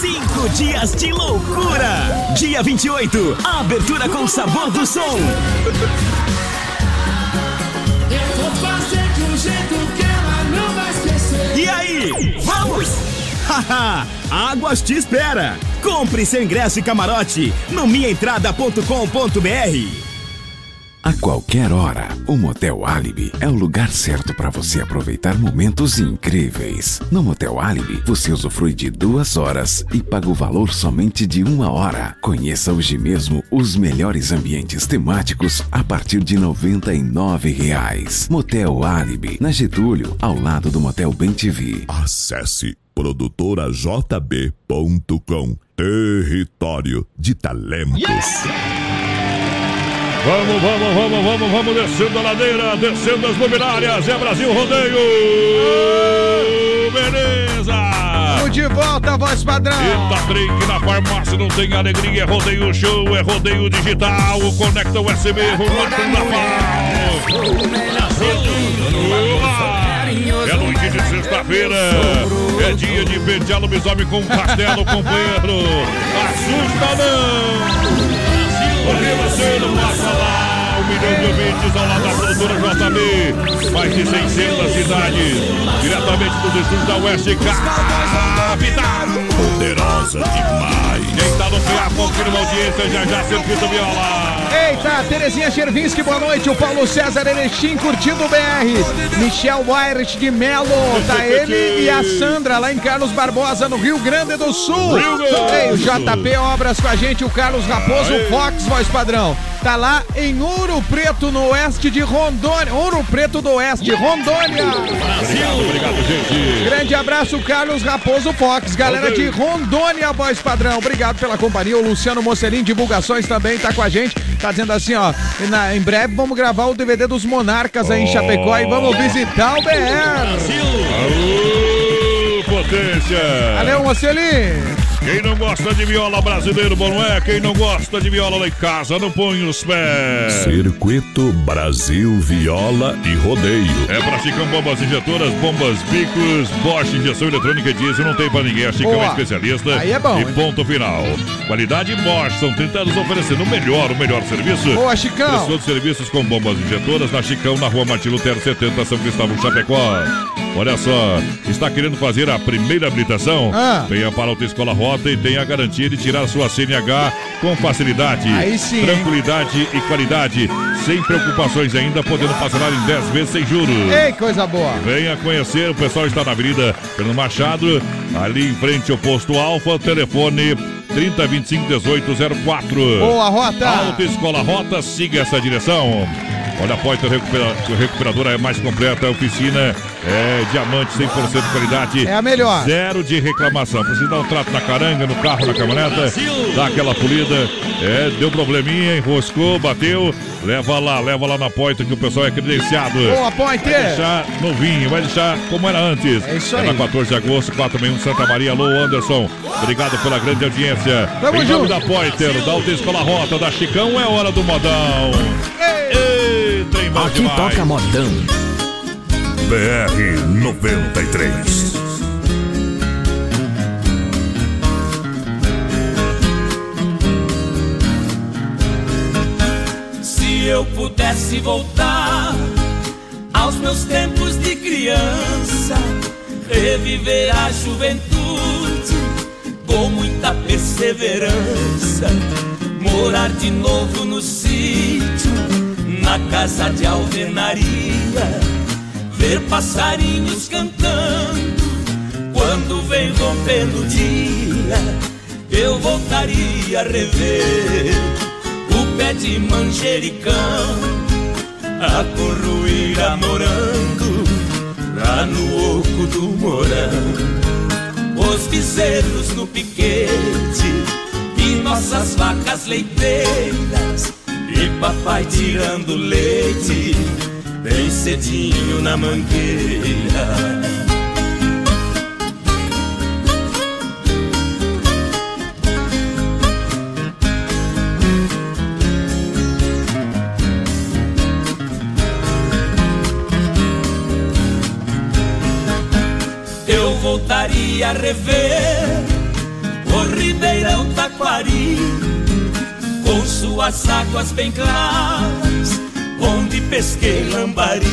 Cinco dias de loucura. Dia 28, abertura com sabor do som. Eu vou fazer de um jeito que ela não vai esquecer. E aí, vamos? Haha, Águas te espera. Compre seu ingresso e camarote no minhaentrada.com.br. A qualquer hora, o Motel Alibi é o lugar certo para você aproveitar momentos incríveis. No Motel Alibi, você usufrui de duas horas e paga o valor somente de uma hora. Conheça hoje mesmo os melhores ambientes temáticos a partir de 99 reais. Motel Alibi, na Getúlio, ao lado do Motel Bem TV. Acesse produtorajb.com Território de talentos. Vamos, vamos, vamos, vamos, vamos descendo a ladeira, descendo as luminárias, é Brasil Rodeio! Beleza! Estamos de volta, voz padrão. Eita, trem que na farmácia não tem alegria. É rodeio show, é rodeio digital. Conecta USB, Rolando na É noite de sexta-feira. É dia de pentear lobisomem com castelo, companheiro. Assusta não! Você não passa lá. Um milhão de ouvintes ao lado da produtora JB. Mais de 600 cidades. Diretamente dos estúdios da Oeste Capital. Poderosa demais. Quem tá no PA confirma a audiência. Já já, Circuito Viola. Eita, Terezinha Chervinski, boa noite. O Paulo César Erechim curtindo o BR. Michel Wyrich de Melo. Tá ele e a Sandra lá em Carlos Barbosa, no Rio Grande do Sul. Ei, o. JP Obras com a gente, o Carlos Raposo, Aê. Fox, voz padrão. Tá lá em Ouro Preto, no oeste de Rondônia. Ouro Preto do Oeste, Rondônia. Obrigado, obrigado, gente. Grande abraço, Carlos Raposo Fox. Galera de Rondônia, voz padrão. Obrigado pela companhia. O Luciano Mocelin, divulgações também, tá com a gente. Tá dizendo assim, ó. na- em breve vamos gravar o DVD dos Monarcas aí em Chapecó e vamos visitar o BR. Aô, potência. Valeu, Mocelin. Quem não gosta de viola brasileiro, bom não é? Quem não gosta de viola lá em casa, não põe os pés. Circuito Brasil Viola e Rodeio. É pra Chicão Bombas Injetoras, Bombas Bicos, Bosch Injeção Eletrônica e Diesel, não tem pra ninguém. A Chicão Boa. é especialista. Aí é bom, E hein? ponto final. Qualidade Bosch, são 30 anos oferecendo o melhor, o melhor serviço. Boa, Chicão. De serviços com bombas injetoras na Chicão, na rua Martin Lutero 70, São Cristóvão, Chapecó. Olha só, está querendo fazer a primeira habilitação? Ah. Venha para a Autoescola Rota e tenha a garantia de tirar sua CNH com facilidade. Sim, hein? Tranquilidade e qualidade, sem preocupações ainda, podendo parcelar em 10 vezes sem juros. Ei, coisa boa. Venha conhecer, o pessoal está na Avenida Fernando Machado, ali em frente ao posto Alfa, telefone 3025 1804. Boa, Rota. Autoescola Rota, siga essa direção. Olha, a recupera, Recuperadora é mais completa, a oficina é diamante 100% de qualidade. É a melhor. Zero de reclamação. Precisa dar um trato na caranga, no carro, na caminhoneta, dá aquela polida. É, deu probleminha, enroscou, bateu. Leva lá, leva lá na Poiter que o pessoal é credenciado. Boa, Poiter. Vai deixar novinho, vai deixar como era antes. É isso É aí. na 14 de agosto, 461 Santa Maria. Alô, Anderson. Obrigado pela grande audiência. Tamo em nome junto. da Poiter, da Autoescola Rota, da Chicão, é hora do modão. Ei, bom Aqui demais. toca modão. BR 93. Se eu pudesse voltar aos meus tempos de criança, reviver a juventude com muita perseverança, morar de novo no sítio, na casa de alvenaria, ver passarinhos cantando. Quando vem rompendo o dia, eu voltaria a rever o pé de manjericão, a curruíra morando lá no oco do morão. Os bezerros no piquete e nossas vacas leiteiras. E papai tirando leite bem cedinho na mangueira. eu voltaria a rever o Ribeirão Taquari, com suas águas bem claras, onde pesquei lambari,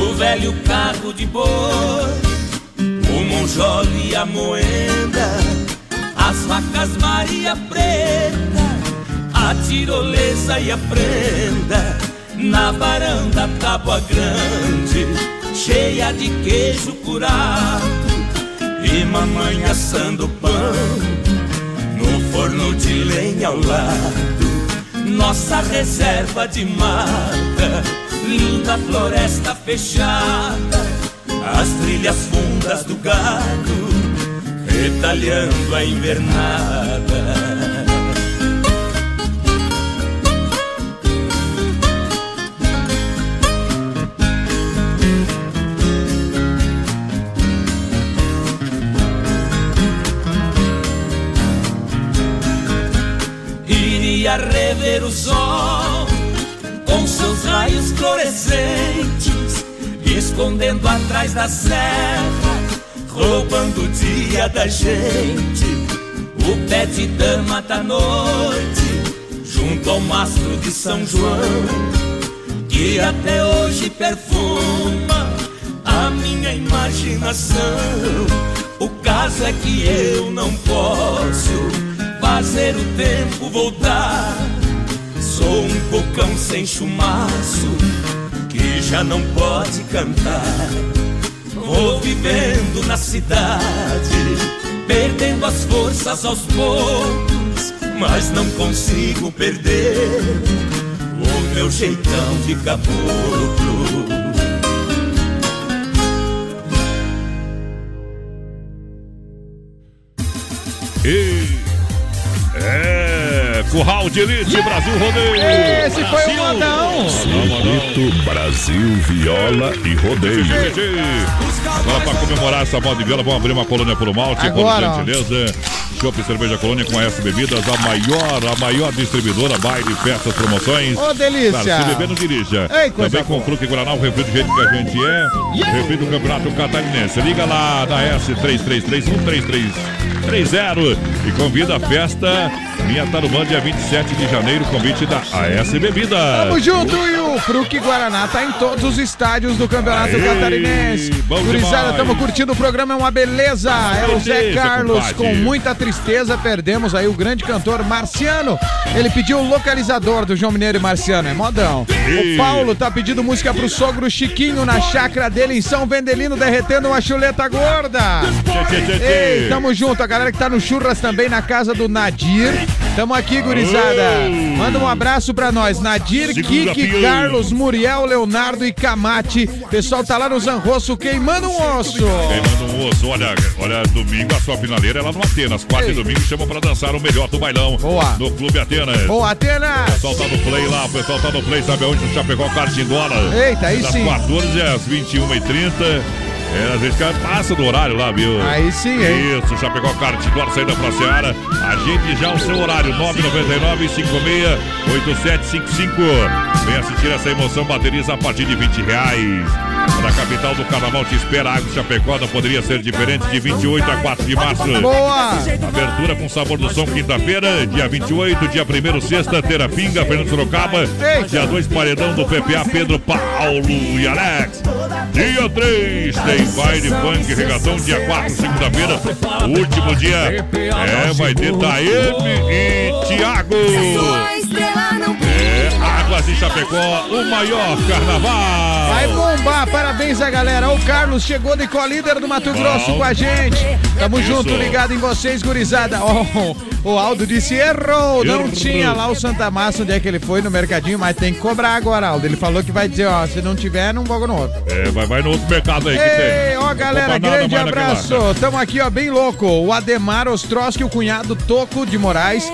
o velho carro de boi, o monjolo e a moenda, as vacas Maria Preta, a tirolesa e a prenda, na varanda tábua grande, cheia de queijo curado e mamãe assando pão no forno de lenha ao lado. Nossa reserva de mata, linda floresta fechada, as trilhas fundas do gado, retalhando a invernada. Rever o sol com seus raios fluorescentes, escondendo atrás da serra, roubando o dia da gente. O pé de dama da noite, junto ao mastro de São João, que até hoje perfuma a minha imaginação. O caso é que eu não posso fazer o tempo voltar. Sou um cocão sem chumaço que já não pode cantar. Vou vivendo na cidade, perdendo as forças aos poucos, mas não consigo perder o meu jeitão de caboclo. E é Curral de Elite Brasil Rodeio. Esse foi o modão. Circuito Brasil Viola e Rodeio. Agora para comemorar essa moda de viola, vamos abrir uma colônia por malte, Agora, ó. por gentileza. Chopp Cerveja Colônia com S Bebidas, a maior, a maior distribuidora, baile, festas, promoções. Ô, delícia. Claro, se beber, não dirija. Ei, Também com Fruque Guaraná, o refri do jeito que a gente é. Refri do Campeonato Catarinense. Liga lá na S33313330 e convida a festa Minha Tarumã, dia 27 de janeiro, convite da AS Bebidas. Tamo junto e o Fruque Guaraná tá em todos os estádios do Campeonato Aê, Catarinense. Gurizada, demais. tamo curtindo o programa, é uma beleza. É o Zé Carlos, com muita tristeza, perdemos aí o grande cantor Marciano. Ele pediu o localizador do João Mineiro e Marciano, é modão. O Paulo tá pedindo música pro sogro Chiquinho na chácara dele em São Vendelino, derretendo uma chuleta gorda. Ei, tamo junto, a galera que tá no Churras também na casa do Nadir. Tamo aqui, gurizada. Manda um abraço pra nós. Nadir, Kiki. Carlos, Muriel, Leonardo e Camate. Pessoal tá lá no Zanrosso queimando um osso. Queimando um osso, olha, olha, domingo a sua finaleira é lá no Atenas. Quarta e domingo chamam pra dançar o melhor do bailão Boa. no Clube Atenas. Boa, O Atenas. pessoal tá no play lá, o pessoal tá no play, sabe aonde? No Chapecó Karting Dólar. Eita, aí das sim. 14 às 21h30. É, às vezes o passa do horário lá, viu? Aí sim, hein? Isso, Chapecó Dólar, saída pra Seara. Agende já o seu horário, 999 56 8755 Vem assistir essa emoção, baterias a partir de 20 reais. Na capital do carnaval te espera Água de Chapecó, não poderia ser diferente de 28 a 4 de março. Boa! Abertura com sabor do som, quinta-feira, dia 28, dia 1 sexta, Terapinga, Fernando Sorocaba. Dia 2, Paredão do PPA, Pedro, Paulo e Alex. Dia 3, tem baile, funk, regatão. Dia 4, segunda-feira, o último dia. É, vai ter Taeme e Tiago. Águas de Chapecó, o maior carnaval. Vai bombar, parabéns a galera. O Carlos chegou de colíder do Mato Bom. Grosso com a gente. Tamo Isso. junto, ligado em vocês, gurizada. Oh, o Aldo disse: errou. Não Errou. tinha lá o Santa Massa onde é que ele foi no mercadinho, mas tem que cobrar agora, Aldo. Ele falou que vai dizer: ó, se não tiver, não vou no outro. É, vai, vai no outro mercado aí que Ei, tem. ó, galera, grande abraço. Tamo aqui, ó, bem louco. O Ademar Ostroski, o cunhado Toco de Moraes,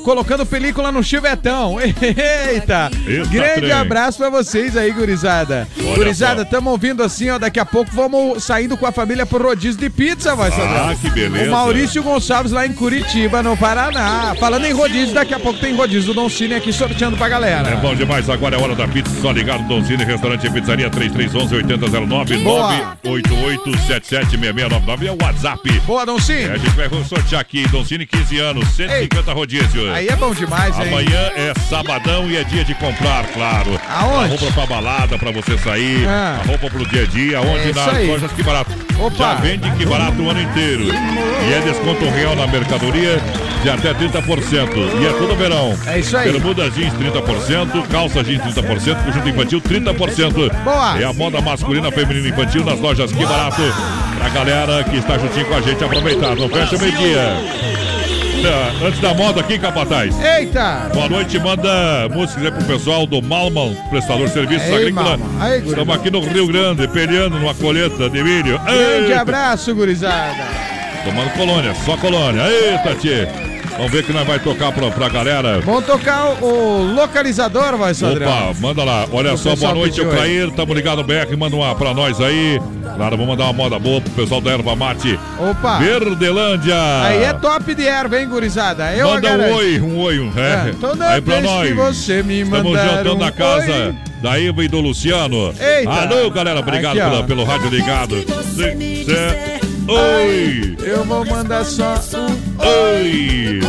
colocando película no chivetão. Eita! Eita, grande trem. abraço pra vocês aí, gurizada. Olha gurizada, só. tamo ouvindo assim, ó, daqui a pouco vamos saindo com a família pro rodízio de pizza, vai. Ah, que beleza. O Maurício Gonçalves lá em Curitiba, no Paraná. Falando em rodízio, daqui a pouco tem rodízio do Don Cine aqui sorteando pra galera. É bom demais, agora é hora da pizza. Só ligar no Don Cine, restaurante e pizzaria 3311-8009 Boa. 988-776699 é o WhatsApp. Boa, Don Cine. É, a gente vai sortear aqui, Don Cine, 15 anos, 150 rodízios. Aí é bom demais, hein? Amanhã é sabadão e é dia de comprar, claro. Aonde? A roupa pra balada, pra você sair. Ah. A roupa pro dia a dia. Onde? É Nas lojas Que Barato. Opa. Já vende Que Barato o ano inteiro. E é desconto real na mercadoria de até 30%. E é todo verão. É isso aí. Bermuda jeans 30%, calça jeans 30%, conjunto infantil 30%. Boa. É a moda masculina, feminina e infantil nas lojas Que Barato. Pra galera que está juntinho com a gente aproveitar. Não fecha meio-dia. Ah, Antes da moda aqui, Capataz. Eita! Boa noite, manda músicas aí pro pessoal do Malman, prestador de serviços Ei, agrícolas. Malman. Aí. Estamos aqui no Rio Grande, peleando numa colheita de milho. Grande Eita, abraço, gurizada. Tomando colônia, só colônia. Eita, tchê. Vamos ver que nós vai tocar pra, pra galera. Vamos tocar o, o localizador, vai, Sadrão. Opa, manda lá. Olha O só, boa noite. Clair. Tamo ligado no BR, manda uma pra nós aí. Claro, vamos mandar uma moda boa pro pessoal da Erva Mate. Opa. Verdelândia. Aí é top de erva, hein, gurizada? Eu Manda um oi, um oi, um ré. É, toda aí pra nós. que você me Estamos jantando um na casa oi. da Eva e do Luciano. Eita. Alô, galera, obrigado Aqui, pela- pelo rádio ligado. Cê- cê- Oi! Eu vou mandar só um oi.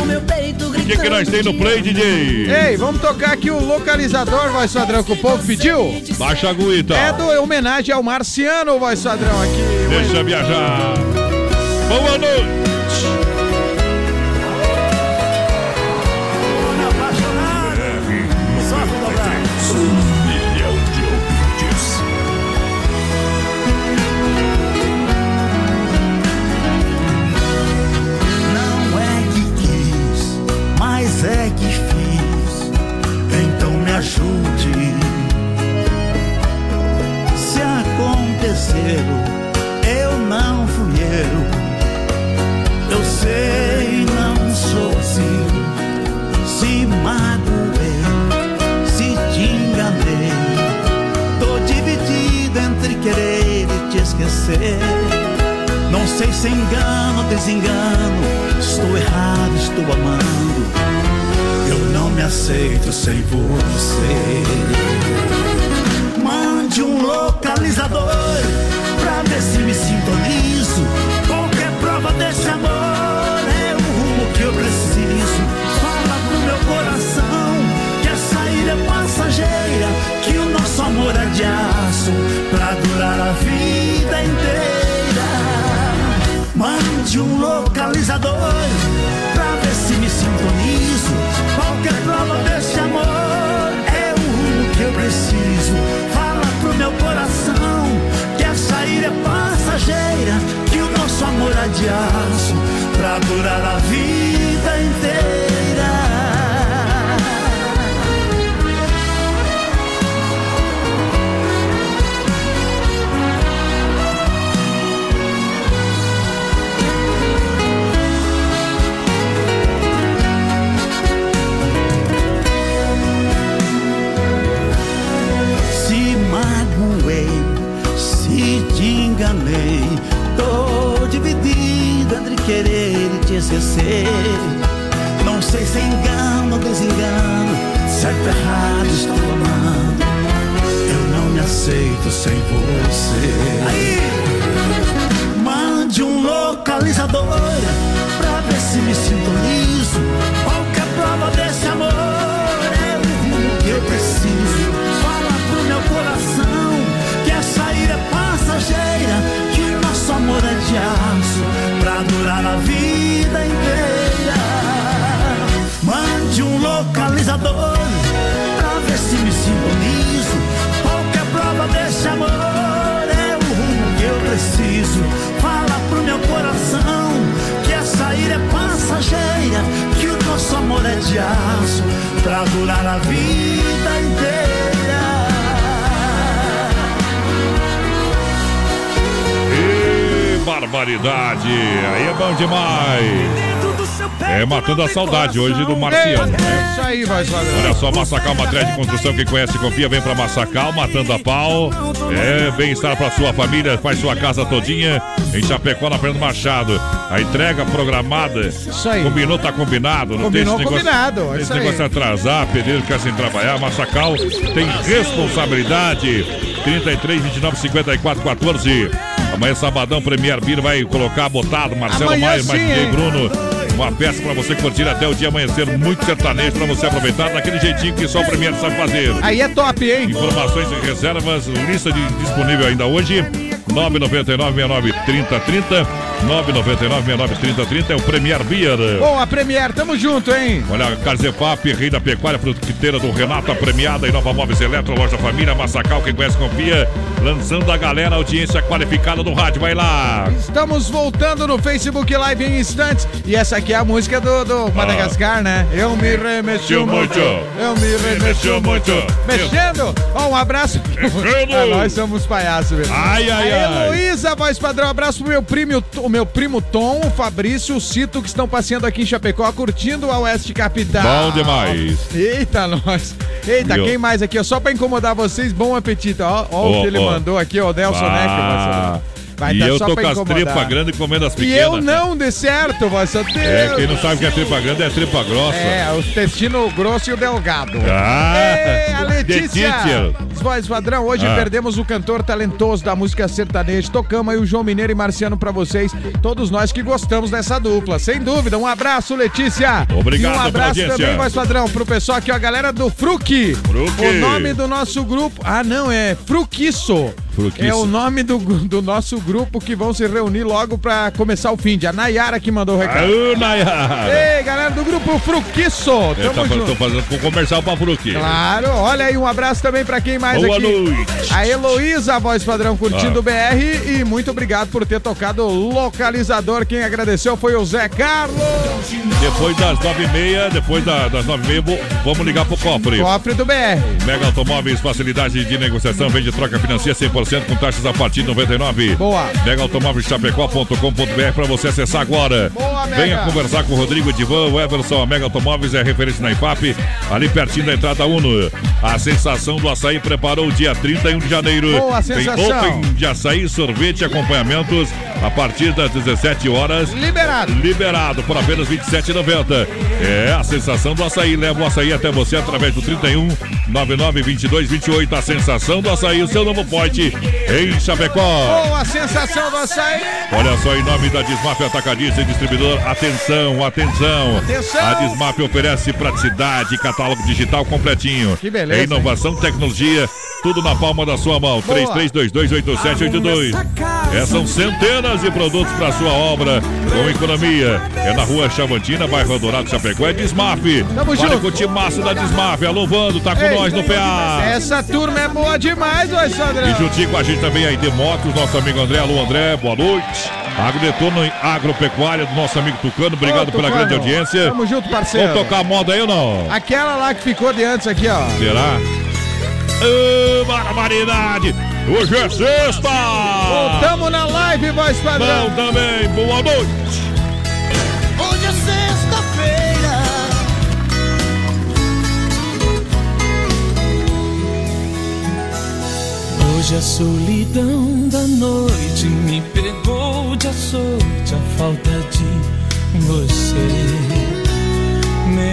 O que, que nós tem no play, DJ? Ei, vamos tocar aqui o localizador, vai, Sadrão, que o povo pediu? Baixa a aguita. É do em homenagem ao Marciano, vai, Sadrão, aqui. Deixa viajar. Boa noite. Mas é que fiz. Então me ajude. Se aconteceu, eu não fui eu. Eu sei, não sou assim. Se magoei, se te enganei. Tô dividido entre querer e te esquecer. Sei se engano ou desengano. Estou errado, estou amando. Eu não me aceito sem você. Mande um localizador pra ver se me sintonizo. Qualquer prova desse amor é o rumo que eu preciso. Fala pro meu coração que a saída é passageira, que o nosso amor é de aço pra durar a vida inteira. Mande um localizador pra ver se me sintonizo. Qualquer prova desse amor é o que eu preciso. Fala pro meu coração que a saída é passageira, que o nosso amor é de aço pra durar a vida inteira. Aí é bom demais. É matando a saudade hoje do Marciano. né? É isso aí, vai, Sadrão. Olha só, Massacal Matriz de Construção, quem conhece confia, vem pra Massacal, matando a pau. É, bem-estar pra sua família, faz sua casa todinha em Chapecó, na Fernando Machado. A entrega programada. Isso aí. Combinou, tá combinado. Não Combinou, tem esse negócio, combinado, é Esse isso negócio atrasar, pedreiro ficar sem trabalhar. Massacal tem responsabilidade. 33, 29, 54, 14. Amanhã, sabadão, Premier Beer vai colocar botado. Marcelo Maia, hein? Bruno. Uma peça pra você curtir até o dia amanhecer. Muito sertanejo pra você aproveitar daquele jeitinho que só o Premier sabe fazer. Aí é top, hein? Informações e reservas, lista de, disponível ainda hoje. 999 30 30 999 30 30 é o Premier Beer. Bom, a Premier, tamo junto, hein? Olha, Carzefap, Rei da Pecuária, fruteira do Renato, a premiada, Inova Móveis Eletro, Loja Família, Massacal, quem conhece confia, lançando a galera, a audiência qualificada do rádio, vai lá! Estamos voltando no Facebook Live em instantes. E essa aqui é a música do, do Madagascar, né? Eu me remexo muito. Eu me remexo muito. Mexendo? Ó, um abraço. Ah, nós somos palhaços, velho. Ai, ai, Heloísa, voz padrão, abraço pro meu primo, o meu primo Tom, o Fabrício, o Cito, que estão passeando aqui em Chapecó, curtindo a Oeste Capital. Bom demais. Eita, nós. Eita, Viu? quem mais aqui? ó? Só pra incomodar vocês, bom apetite. Ó, ó Ó, o que ele ó. mandou aqui, ó, o Nelson Neck, voz padrão. Vai e eu só tô com as tripas grandes comendo as E pequenas. eu não, de certo, voz padrão. É, quem não sabe o que é tripa grande é tripa grossa. É, o intestino grosso e o delgado. Ah, Ei, a Letícia! Voz padrão, hoje Ah. perdemos o cantor talentoso da música sertaneja. Tocamos aí o João Mineiro e Marciano pra vocês. Todos nós que gostamos dessa dupla, sem dúvida. Um abraço, Letícia. Obrigado E um abraço também, voz padrão, pro pessoal aqui, ó, a galera do Fruc. Fruc. O nome do nosso grupo. Ah, não, é Fruquiço. É o nome do, do nosso grupo que vão se reunir logo pra começar o fim de. A Nayara que mandou o recado. Aô, Nayara. Ei, galera do grupo Fruquiço. Eu Tamo tá, tô fazendo com comercial pra Fruc. Claro, olha aí, um abraço também pra quem mais Boa aqui. noite. A Heloísa, a voz padrão, curtindo Ah. o BR. E muito obrigado por ter tocado o localizador. Quem agradeceu foi o Zé Carlos. Depois das nove e meia, depois da- das nove e meia, vamos ligar pro cofre. Cofre do BR. Mega Automóveis, facilidade de negociação, vende troca financia 100% com taxas a partir de 99. Boa. Mega Automóveis Chapecó.com.br para você acessar agora. Boa, Mega. Venha conversar com o Rodrigo Divan, o Everson. A Mega Automóveis é referência na IFAP, ali pertinho da entrada Uno. A sensação do açaí preparou o dia 31 de janeiro. Boa Tem sensação. Open de açaí, sorvete e acompanhamentos a partir das 17 horas. Liberado. Liberado por apenas R$ 27,90. É a sensação do açaí. Leva o açaí até você através do 31 99 22 28. A sensação do açaí, o seu novo pote em Chapecó. Boa sensação do açaí. Olha só, em nome da Desmaf Atacadista e Distribuidor, atenção, atenção. Atenção. A Desmaf oferece praticidade, catálogo digital completinho. Que beleza, É inovação, tecnologia, tudo na palma da sua mão. Boa. 33228782. É, são centenas de produtos para sua obra com economia. É na rua Chavantina, bairro Dourado, Chapecó. É Desmaf. Tamo Olha junto. timaço da Desmaf. Alô, Vando, tá com Ei, nós no PA. Essa turma é boa demais, voz E padrão. juntinho com a gente também aí de motos, nosso amigo André. Alô, André, boa noite. Agrodetona em Agropecuária do nosso amigo Tucano. Obrigado Ô, pela Tucano. grande audiência. Tamo junto, parceiro. Vamos tocar a moda aí ou não? Aquela lá que ficou de antes aqui, ó. Será? Ô, barbaridade! Hoje é sexta! Voltamos na live, voz padrão. Bom também, boa noite! Hoje é sexta-feira. Hoje a solidão da noite me pegou de açoite a falta de você.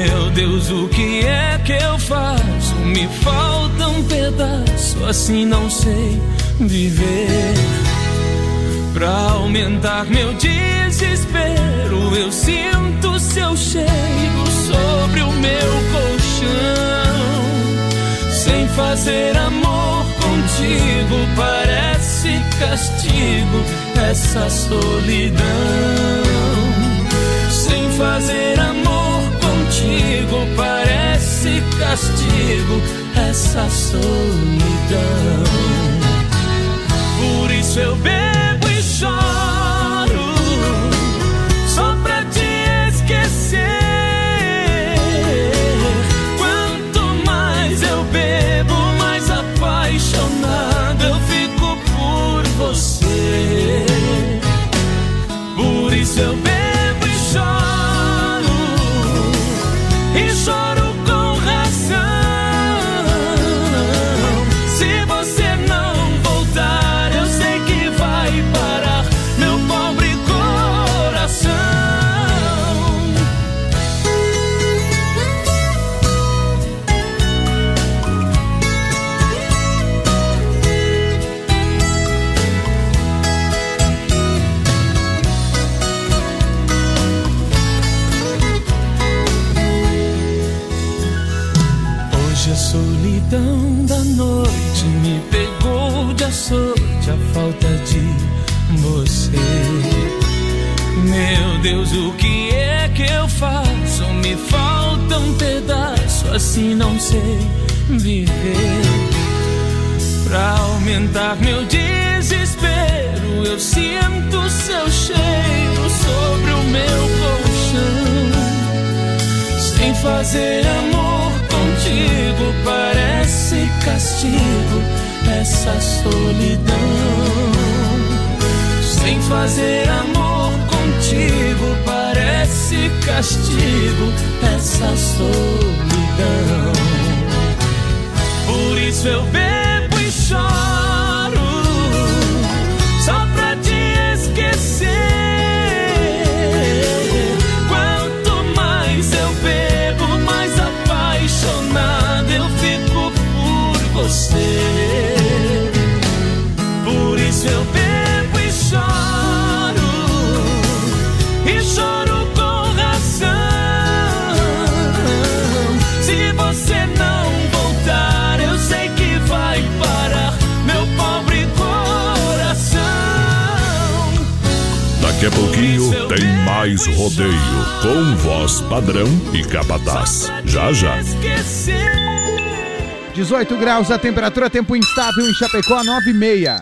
Meu Deus, o que é que eu faço? Me falta um pedaço, assim não sei viver. Pra aumentar meu desespero, eu sinto seu cheiro sobre o meu colchão. Sem fazer amor contigo, parece castigo essa solidão. Sem fazer amor contigo, parece castigo essa solidão. Por isso eu bebo assim não sei viver. Pra aumentar meu desespero, eu sinto seu cheiro sobre o meu colchão. Sem fazer amor contigo parece castigo essa solidão. fazer amor contigo parece castigo essa solidão. Por isso eu bebo e choro Daqui a pouquinho tem mais rodeio com voz padrão e capataz. Já já. 18 graus a temperatura, tempo instável em Chapecó, 9 e meia.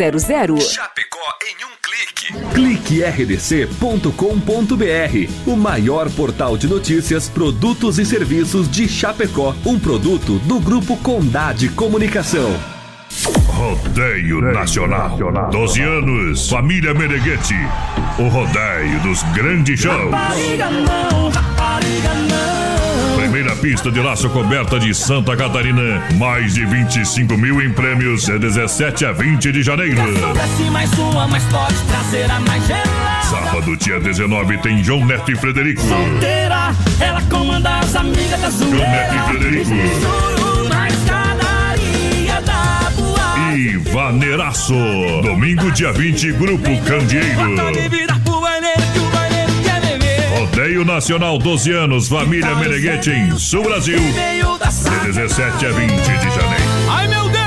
3328-3100. Chapecó em um clique. Clique rdc.com.br, o maior portal de notícias, produtos e serviços de Chapecó, um produto do grupo Condade Comunicação. Rodeio Nacional. 12 anos, família Meneghetti. O rodeio dos grandes shows. Rapariga não, rapariga não. Primeira pista de laço coberta de Santa Catarina. Mais de 25 mil em prêmios. De 17 a 20 de janeiro. Mais uma, mas pode trazer a mais gelada. Sábado, dia 19, tem João Neto e Frederico. Solteira, ela comanda as amigas da João Neto e Frederico. E Vaneiraço. Domingo, dia 20, Grupo Candeeiro. Rodeio Nacional 12 anos, família Meneghetti em Sul Brasil. De 17 a 20 de janeiro. Ai meu Deus!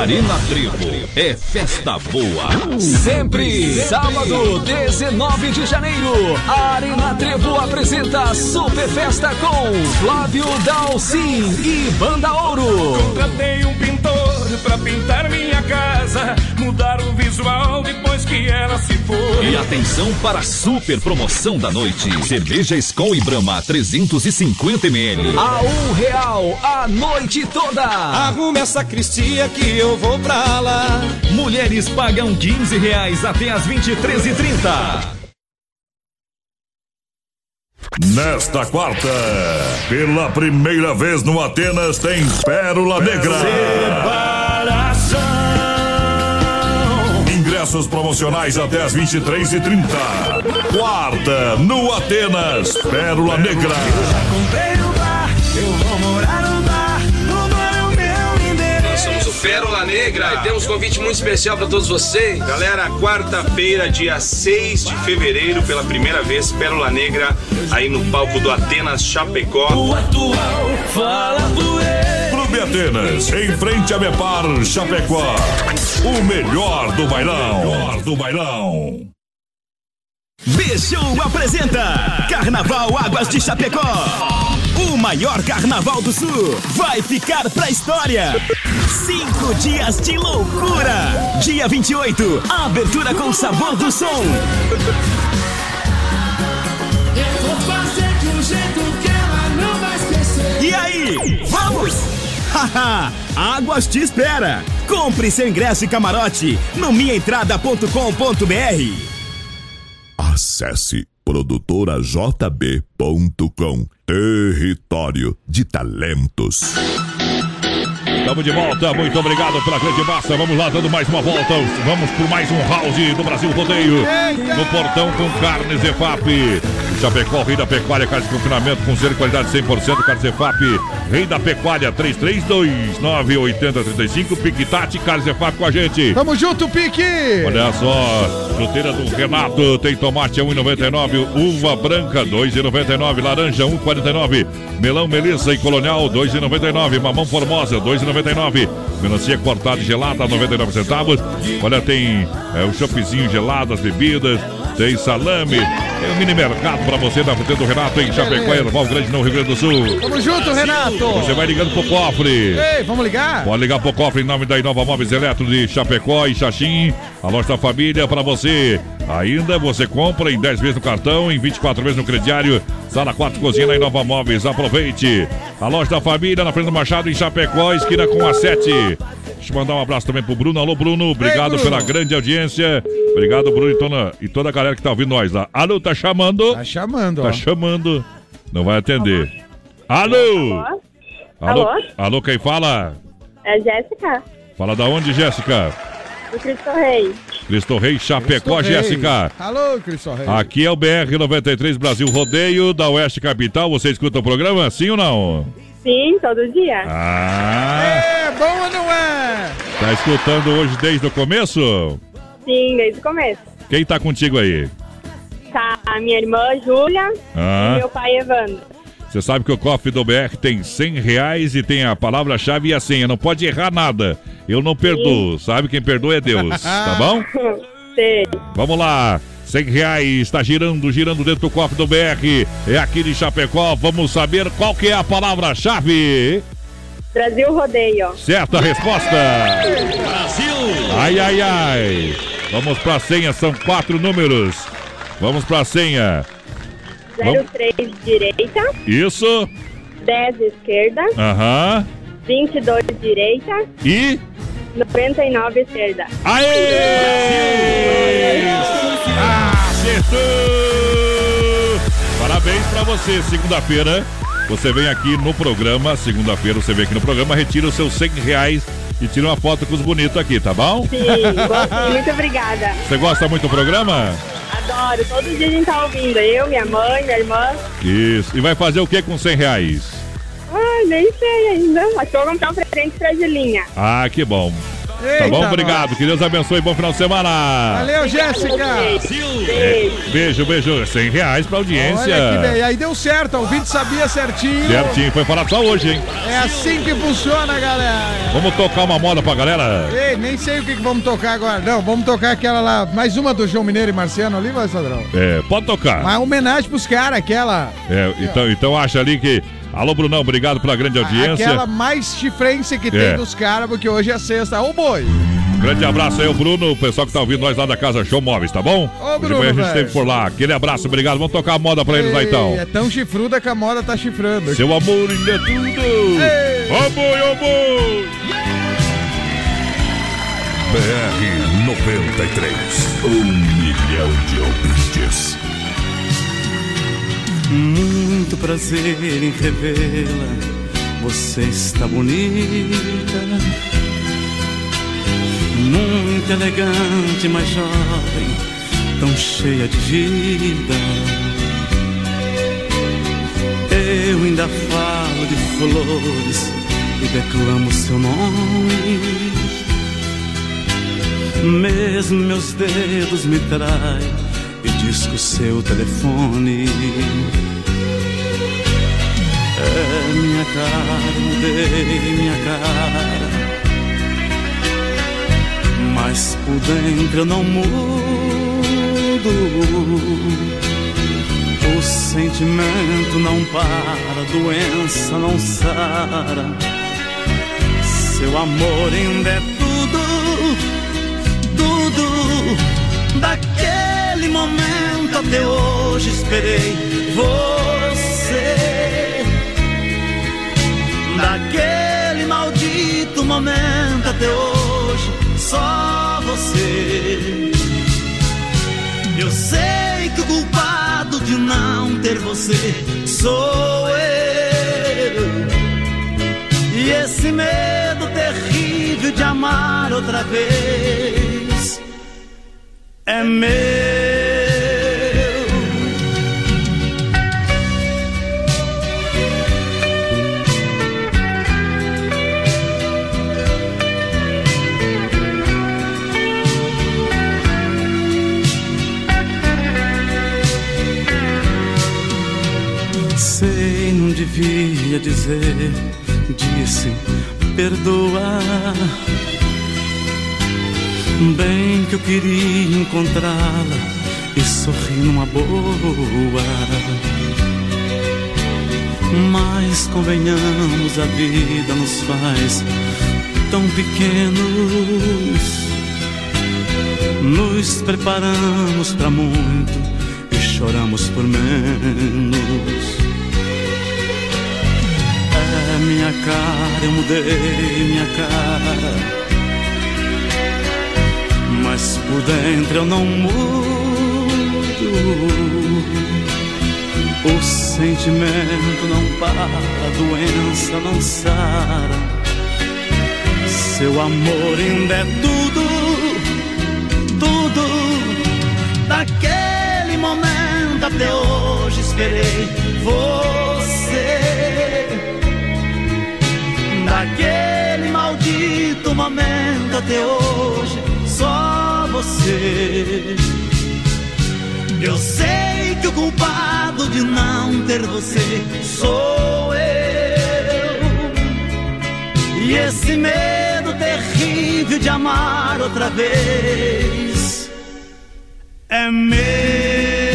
Arena Trevo é festa boa. Sempre. Sábado, 19 de janeiro. A Arena Trevo apresenta Super Festa com Flávio Dalcin e Banda Ouro. Contratei um pintor pra pintar minha casa, mudar o visual depois que ela se foi. E atenção para a super promoção da noite. Cerveja Skol e Brahma 350 ml. A um real a noite toda. Arrume essa cristia que eu vou pra lá. Mulheres pagam 15 reais até as 23h30. Nesta quarta, pela primeira vez no Atenas, tem Pérola Negra. Ingressos promocionais até as 23h30. Quarta, no Atenas, Pérola Negra. Comprei o bar, eu vou morar no bar. Tudo é o meu endereço. Nós somos o Pérola Negra e temos um convite muito especial para todos vocês. Galera, quarta-feira, dia 6 de fevereiro, pela primeira vez, Pérola Negra, aí no palco do Atenas Chapecó. O atual fala doer. Clube Atenas, em frente a Mepar, Chapecó. O melhor do bailão. O melhor do bailão. Bichou apresenta Carnaval Águas de Chapecó. O maior carnaval do sul vai ficar pra história. Cinco dias de loucura. Dia 28, abertura com sabor do som. Eu vou fazer de um jeito que ela não vai esquecer. E aí, vamos? Águas te espera. Compre seu ingresso e camarote no minhaentrada.com.br. Acesse produtorajb.com Território de Talentos. Estamos de volta, muito obrigado pela grande massa. Vamos lá, dando mais uma volta. Vamos por mais um house do Brasil Rodeio. No portão com carnes EFAP. Chapecó, Rei da Pecuária, carne de confinamento com de qualidade 100%, carne Cefap, Rei da Pecuária, 33298035, Piquitati, carne Cefap com a gente. Tamo junto, Pique! Olha só, chuteira do Renato, tem tomate a 1,99, uva branca 2,99, laranja 1,49, melão melissa e colonial 2,99, mamão formosa 2,99, melancia cortada e gelada 99 centavos. Olha, tem é, o choppzinho gelado, as bebidas, tem salame, tem um mini mercado pra você na frente do Renato em Chapecó, Erval Grande, no Rio Grande do Sul. Tamo junto, Renato! Você vai ligando pro cofre. Ei, vamos ligar? Pode ligar pro cofre em nome da Inova Móveis Eletro de Chapecó e Xaxim. A loja da família para você. Ainda você compra em 10 vezes no cartão, em 24 vezes no crediário. Sala 4 Cozinha na Inova Móveis. Aproveite. A loja da família na frente do Machado em Chapecó, esquina com a 7. Deixa eu mandar um abraço também pro Bruno. Alô, Bruno. Obrigado Bruno. pela grande audiência. Obrigado, Bruno e toda, e toda a galera que tá ouvindo nós lá. Alô, tá chamando? Tá chamando, Tá ó. chamando. Não vai atender. Alô? Alô? Alô? Alô, quem fala? É Jéssica, Fala da onde, Jéssica? do Cristo Rei. Cristo Rei, Chapecó, Cristo Rei. Jéssica. Alô, Cristo Rei. Aqui é o BR-93 Brasil Rodeio da Oeste Capital. Você escuta o programa, sim ou não? Sim, todo dia. Ah, É bom ou não é? tá escutando hoje desde o começo? Sim, desde o começo. Quem tá contigo aí? Tá a minha irmã Júlia Ah. e meu pai Evandro. Você sabe que o cofre do BR tem 100 reais e tem a palavra-chave e a senha. Não pode errar nada. Eu não perdoo. Sabe quem perdoa é Deus. Tá bom? Sei. Vamos lá. 100 reais, está girando, girando dentro do cofre do BR. É aqui de Chapecó. Vamos saber qual que é a palavra-chave. Brasil Rodeio. Certa resposta. Brasil! Ai, ai, ai. Vamos pra senha, são quatro números. Vamos pra senha. 03 direita, Isso. 10 esquerda, Aham. 22 direita, E. 99 esquerda. Aê! Acertou! Parabéns pra você. Segunda-feira, você vem aqui no programa. Segunda-feira, você vem aqui no programa, retira os seus 100 reais e tira uma foto com os bonitos aqui, tá bom? Sim, gosto, muito obrigada. Você gosta muito do programa? Adoro, todo dia a gente tá ouvindo. Eu, minha mãe, minha irmã. Isso. E vai fazer o que com 100 reais? Ai, nem sei ainda. Mas vou comprar um presente pra Julinha. Ah, que bom. tá Eita, bom? Obrigado. Que Deus abençoe. Bom final de semana. Valeu, Jéssica! É, beijo, beijo. 100 reais pra audiência. Olha que bem. Aí deu certo, o ouvinte sabia certinho. Certinho. Foi falar só hoje, hein? É assim que funciona, galera. Vamos tocar uma moda pra galera? Ei, nem sei o que, que vamos tocar agora. Não, vamos tocar aquela lá, mais uma do João Mineiro e Marciano ali, vai, Sadrão? É, pode tocar. Uma homenagem pros caras, aquela. É, então, então acha ali que. Alô, Brunão, obrigado pela grande audiência. Aquela mais chifrense que É. tem dos caras, porque hoje é sexta. Ô, boi! Grande abraço aí, o Bruno, o pessoal que tá ouvindo nós lá da Casa Show Móveis, tá bom? Ô, Hoje de Bruno, manhã a gente esteve por lá. Aquele abraço, obrigado. Vamos tocar a moda pra eles lá então. É tão chifruda que a moda tá chifrando. Seu amor ainda é tudo. Ô boi, ô boi. BR 93. Um milhão de ouvintes. Muito prazer em revê-la. Você está bonita. Muito elegante, mas jovem, tão cheia de vida. Eu ainda falo de flores e declamo seu nome. Mesmo meus dedos me traem e disco seu telefone. É minha cara, mudei minha cara. Mas por dentro eu não mudo. O sentimento não para, doença não sara. Seu amor ainda é tudo, tudo. Daquele momento até hoje esperei você. Daquele maldito momento até hoje, só você. Eu sei que o culpado de não ter você sou eu. E esse medo terrível de amar outra vez é meu. Sei, não devia dizer, disse, perdoar Bem que eu queria encontrá-la e sorrir numa boa. Mas convenhamos, a vida nos faz tão pequenos. Nos preparamos para muito e choramos por menos. É minha cara, eu mudei minha cara. Por dentro eu não mudo. O sentimento não para, a doença não sara. Seu amor ainda é tudo, tudo. Daquele momento até hoje esperei você. Daquele maldito momento até hoje, você. Eu sei que o culpado de não ter você sou eu. E esse medo terrível de amar outra vez é meu.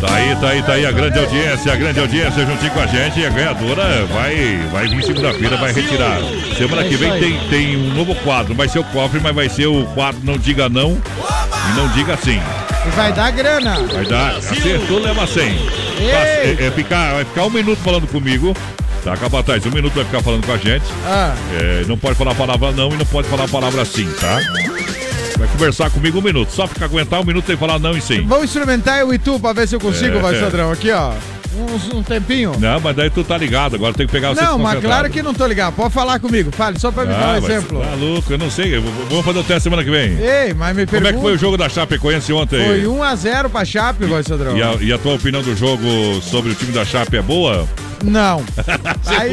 Tá aí, tá aí, tá aí a grande audiência, a grande audiência juntinho com a gente. E a ganhadora vai, vai vir segunda-feira, vai retirar. Semana que vem tem, tem um novo quadro. Vai ser o cofre, mas vai ser o quadro Não Diga Não e Não Diga Sim. Vai dar grana. Vai dar, acertou, leva 100. É, é ficar, vai ficar um minuto falando comigo. Tá, Capataz, um minuto vai ficar falando com a gente. Ah. É, não pode falar a palavra não e não pode falar a palavra sim, tá? Vai conversar comigo um minuto. Só ficar aguentar um minuto sem falar não e sim. Vamos experimentar eu e tu pra ver se eu consigo, É, vai, é. Aqui, ó. Um, um tempinho. Não, mas daí tu tá ligado, agora tem que pegar você Não, mas claro que não tô ligado. Pode falar comigo. Fale, só pra me dar Ah, um mas exemplo. Tá louco, eu não sei. eu vou- Vamos fazer o teste semana que vem. Ei, mas me Como pergunta. é que foi o jogo da Chapecoense ontem? Foi 1x0 pra Chape, vai, Sadrão. E a, e a tua opinião do jogo sobre o time da Chape é boa? Não. Aí,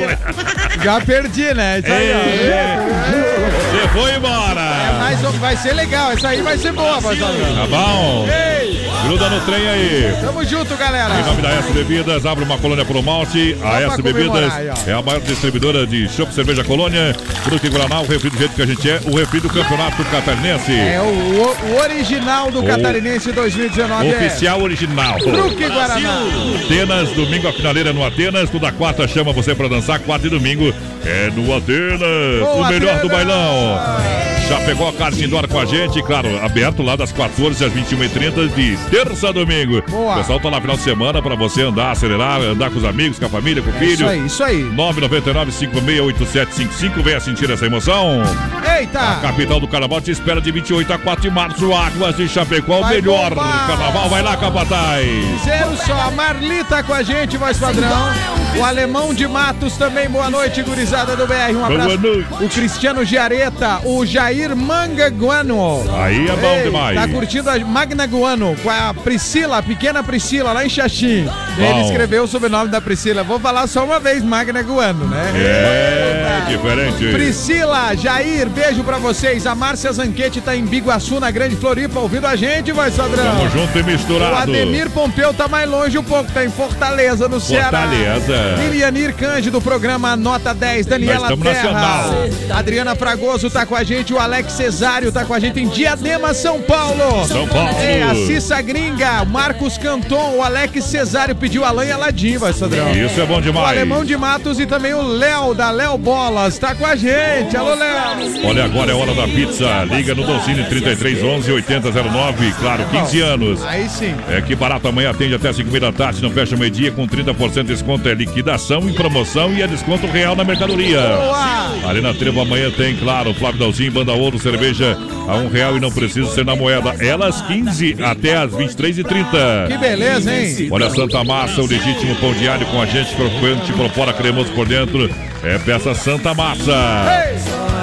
já perdi, né? Isso aí, ó. Você foi embora! É, mas vai ser legal. Essa aí vai ser boa, Sadrão. Tá bom? Ei! Gruda no trem aí. Tamo junto, galera. Em nome da S Bebidas, abre uma colônia pro malte. A S Bebidas aí, é a maior distribuidora de chopp cerveja colônia. Fruta Guaraná, o refri do jeito que a gente é. O refri do Campeonato Catarinense. É o, o- o original do O- Catarinense 2019. Oficial original. Fruque Guaraná. Atenas, domingo a finaleira no Atenas. Toda quarta chama você pra dançar. Quarta e domingo é no Atenas. Ô, o melhor do Atenas! bailão. Já pegou a kart indoor com a gente, claro, aberto lá das 14 às 21h30 de terça a domingo. Boa. O pessoal tá lá final de semana pra você andar, acelerar, andar com os amigos, com a família, com o É filho. isso aí, isso aí. 999-568755. Venha sentir essa emoção. A Eita! capital do carnaval te espera de 28 a 4 de março. Águas de Chapecó, o melhor bombar. carnaval. Vai lá, Capataz. Zero só, a Marlita com a gente, voz padrão. O Alemão de Matos também, boa noite, gurizada do BR. Um abraço. Boa noite. O Cristiano Giareta, o Jair Mangaguano. Aí é bom Ei, demais. Tá curtindo a Magna Guano com a Priscila, a pequena Priscila, lá em Xaxim. Ele escreveu o sobrenome da Priscila. Vou falar só uma vez, Magna Guano, né? É, diferente. Priscila, Jair, beijo pra vocês. A Márcia Zanquete tá em Biguaçu, na Grande Floripa, ouvindo a gente, vai, Sadrão. Tamo junto e misturado. O Ademir Pompeu tá mais longe um pouco, tá em Fortaleza, no Ceará. Fortaleza. Lilianir Cândido, programa Nota 10. Daniela Terra. nacional. Adriana Fragoso tá com a gente. O Alex Cesário tá com a gente em Diadema, São Paulo. São Paulo. É, a Cissa Gringa, o Marcos Canton, o Alex Cesário pediu Alain e Aladim, vai, Sadrão. Isso é bom O demais. Alemão de Matos e também o Léo, da Léo Bolas, tá com a gente. Alô, Léo. Olha, agora é hora da pizza. Liga no Dolcine 3311 8009. Claro, 15 anos. Aí sim. É que barato amanhã atende até 5 da tarde, não fecha meio-dia com 30% de desconto. É liquidação em promoção e é desconto real na mercadoria. Boa! Arena Trevo amanhã tem, claro, Flávio Dalzinho, Banda Ouro, cerveja a um real e não precisa ser na moeda. Elas 15 até as 23h30. Que beleza, hein? Olha, Santa Massa, o legítimo pão alho com a gente, crocante por fora, cremoso por dentro. É peça Santa Massa.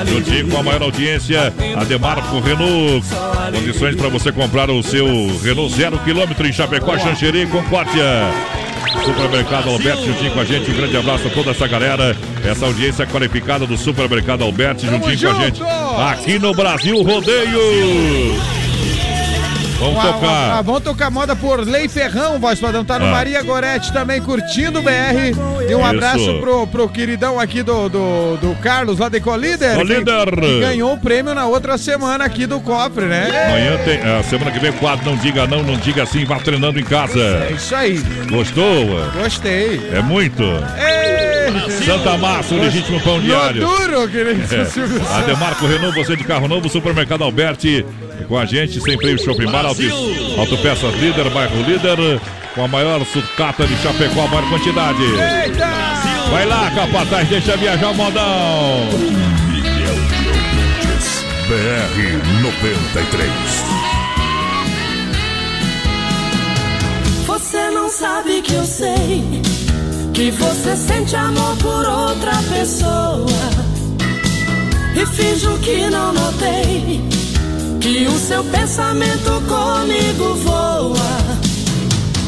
Juntinho com a maior audiência, a Demarco Renault. Condições para você comprar o seu Renault zero quilômetro em Chapecó, Xanxerê e Concórdia. Supermercado Alberti juntinho com a gente. Um grande abraço a toda essa galera. Essa audiência qualificada do Supermercado Alberti juntinho com a gente. Aqui no Brasil Rodeio. Vamos ah, tocar. ah, vamos tocar moda por Lei Ferrão, voz padrão. Tá no Ah. Maria Gorete também curtindo o BR. E um Isso. abraço pro, pro queridão aqui do, do, do Carlos, lá de Colíder. que- Colíder. Que ganhou o prêmio na outra semana aqui do cofre, né? Amanhã tem. A semana que vem, quadro Não Diga Não, Não Diga Sim, vá treinando em casa. É isso aí. Gostou? Gostei. É muito. Ei! Santa Massa, o legítimo pão diário. No duro, querido É. Ademarco Renault, você de carro novo, Supermercado Alberti, com a gente, sem freio Shopping Bar, Auto, Autopeças Líder, Bairro Líder, com a maior sucata de Chapecó, a maior quantidade. Vai lá, capataz, deixa viajar o modão. Milhão de ouvintes. BR 93. Você não sabe que eu sei que você sente amor por outra pessoa e finjo que não notei que o seu pensamento comigo voa.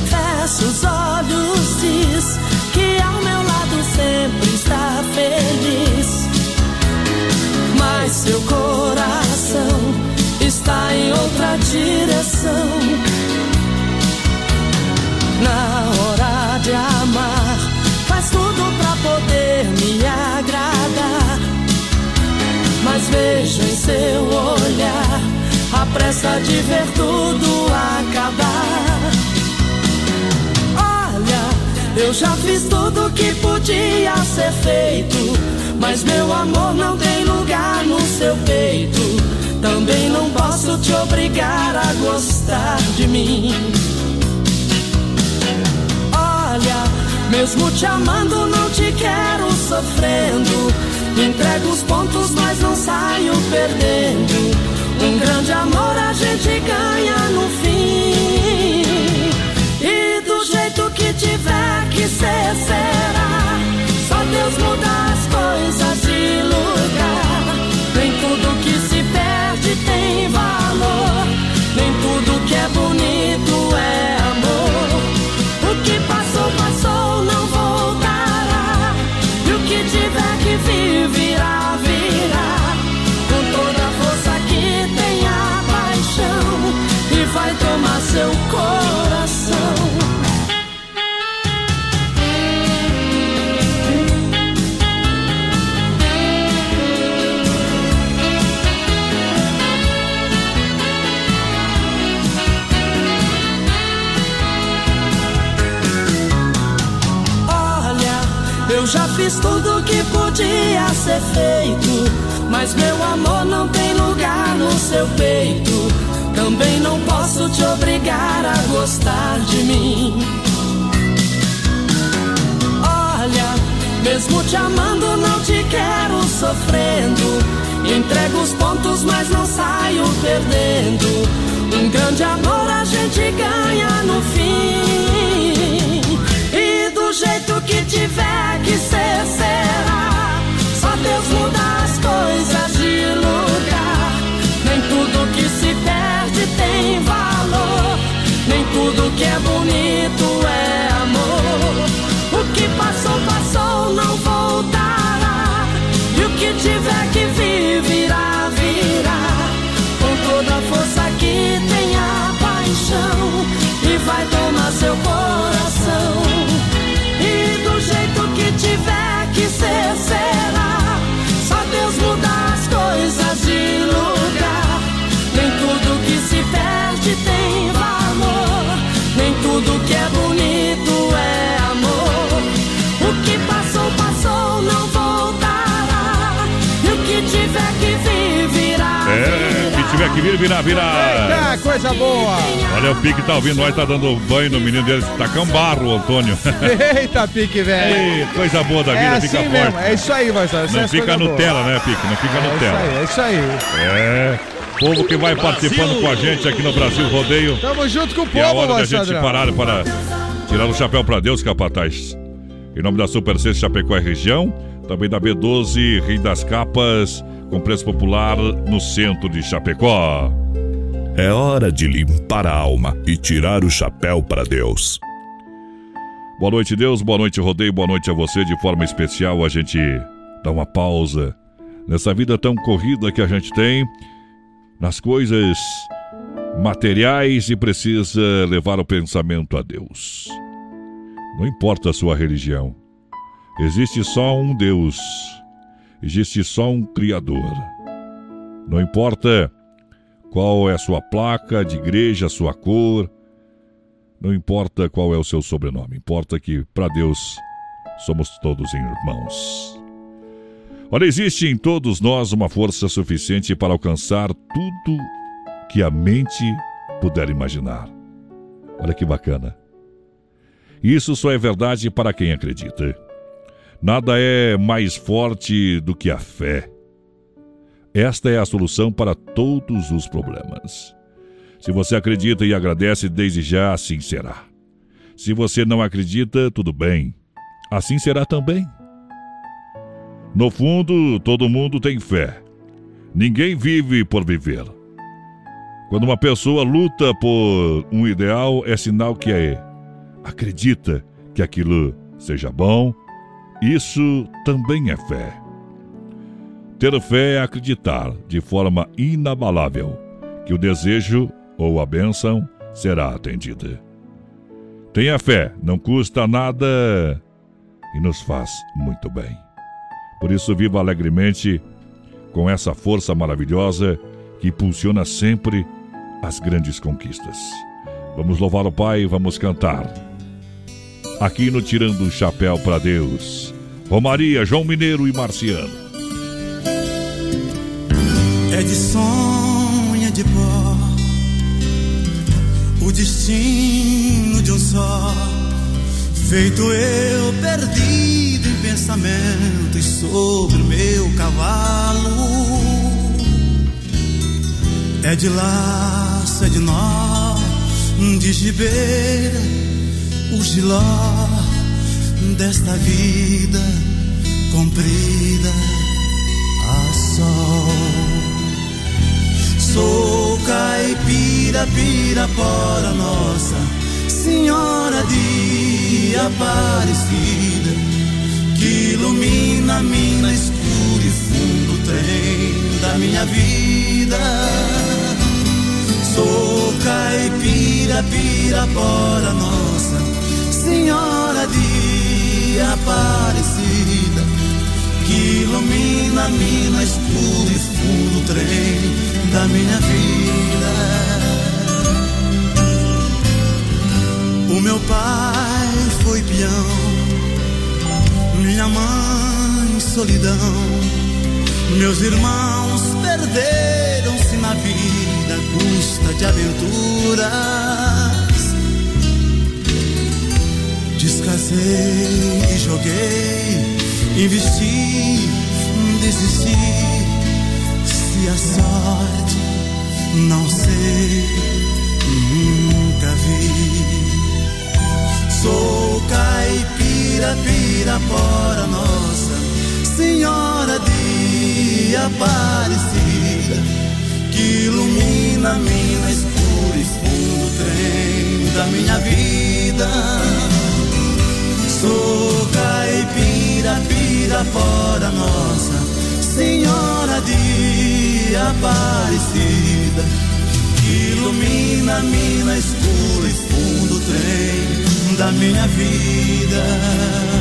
Fecha os olhos, diz que ao meu lado sempre está feliz, mas seu coração está em outra direção. Na hora de amar, faz tudo pra poder me agradar. Mas vejo em seu olhar pressa de ver tudo acabar. Olha, eu já fiz tudo que podia ser feito. Mas meu amor não tem lugar no seu peito. Também não posso te obrigar a gostar de mim. Olha, mesmo te amando, não te quero sofrendo. Entrego os pontos, mas não saio perdendo. Um grande amor a gente ganha no fim. E do jeito que tiver que ser, será. Só Deus muda as coisas de lugar. Nem tudo que se perde tem fiz tudo que podia ser feito. Mas meu amor não tem lugar no seu peito. Também não posso te obrigar a gostar de mim. Olha, mesmo te amando, não te quero sofrendo. Entrego os pontos, mas não saio perdendo. Um grande amor a gente ganha no fim. É, que tiver que vir, virar, virar. Eita, coisa boa! Olha, o Pique tá ouvindo nós, tá dando banho no menino dele, tá cambarro, Antônio. Eita, pique, velho! Ei, coisa boa da vida, É fica assim forte. mesmo, é isso aí, Marcelo. Não fica Nutella, né, Pique? Não fica É isso Nutella. aí, é isso aí. É. Povo que vai participando com a gente aqui no Brasil Rodeio. Tamo junto com o E é a povo, hora da gente parar para tirar o chapéu para Deus, capataz. Em nome da Super C Chapecó e região, também da B12 Rio das Capas, com preço popular no centro de Chapecó. É hora de limpar a alma e tirar o chapéu para Deus. Boa noite, Deus. Boa noite, Rodeio. Boa noite a você. De forma especial, a gente dá uma pausa nessa vida tão corrida que a gente tem, nas coisas materiais e precisa levar o pensamento a Deus. Não importa a sua religião, existe só um Deus, existe só um Criador. Não importa qual é a sua placa de igreja, sua cor, não importa qual é o seu sobrenome, importa que para Deus somos todos irmãos. Olha, existe em todos nós uma força suficiente para alcançar tudo que a mente puder imaginar. Olha que bacana. Isso só é verdade para quem acredita. Nada é mais forte do que a fé. Esta é a solução para todos os problemas. Se você acredita e agradece, desde já assim será. Se você não acredita, tudo bem. Assim será também. No fundo, todo mundo tem fé. Ninguém vive por viver. Quando uma pessoa luta por um ideal, é sinal que é acredita que aquilo seja bom. Isso também é fé. Ter fé é acreditar de forma inabalável que o desejo ou a bênção será atendida. Tenha fé, não custa nada e nos faz muito bem. Por isso, viva alegremente com essa força maravilhosa que impulsiona sempre as grandes conquistas. Vamos louvar o Pai, vamos cantar. Aqui no Tirando o Chapéu para Deus, Romaria, João Mineiro e Marciano. É de sonha de pó o destino de um só. Feito eu perdido em pensamentos sobre o meu cavalo. É de laço, é de nó, de gibeira, o giló desta vida comprida a sol. Sou caipira, pirapora nossa, Senhora de Aparecida, que ilumina a mina escura e fundo trem da minha vida. Sou caipira, pirapora nossa, Senhora de Aparecida, que ilumina a mina escura e fundo trem da minha vida. O meu pai foi peão, minha mãe solidão, meus irmãos perderam-se na vida custa de aventuras. Descasei e joguei, investi, desisti. Se a sorte não sei, nunca vi. Sou caipira, pirapora nossa, Senhora de Aparecida, que ilumina a mina escura e fundo trem da minha vida. Sou caipira, pirapora nossa, Senhora de Aparecida, que ilumina a mina escura e fundo trem da minha vida.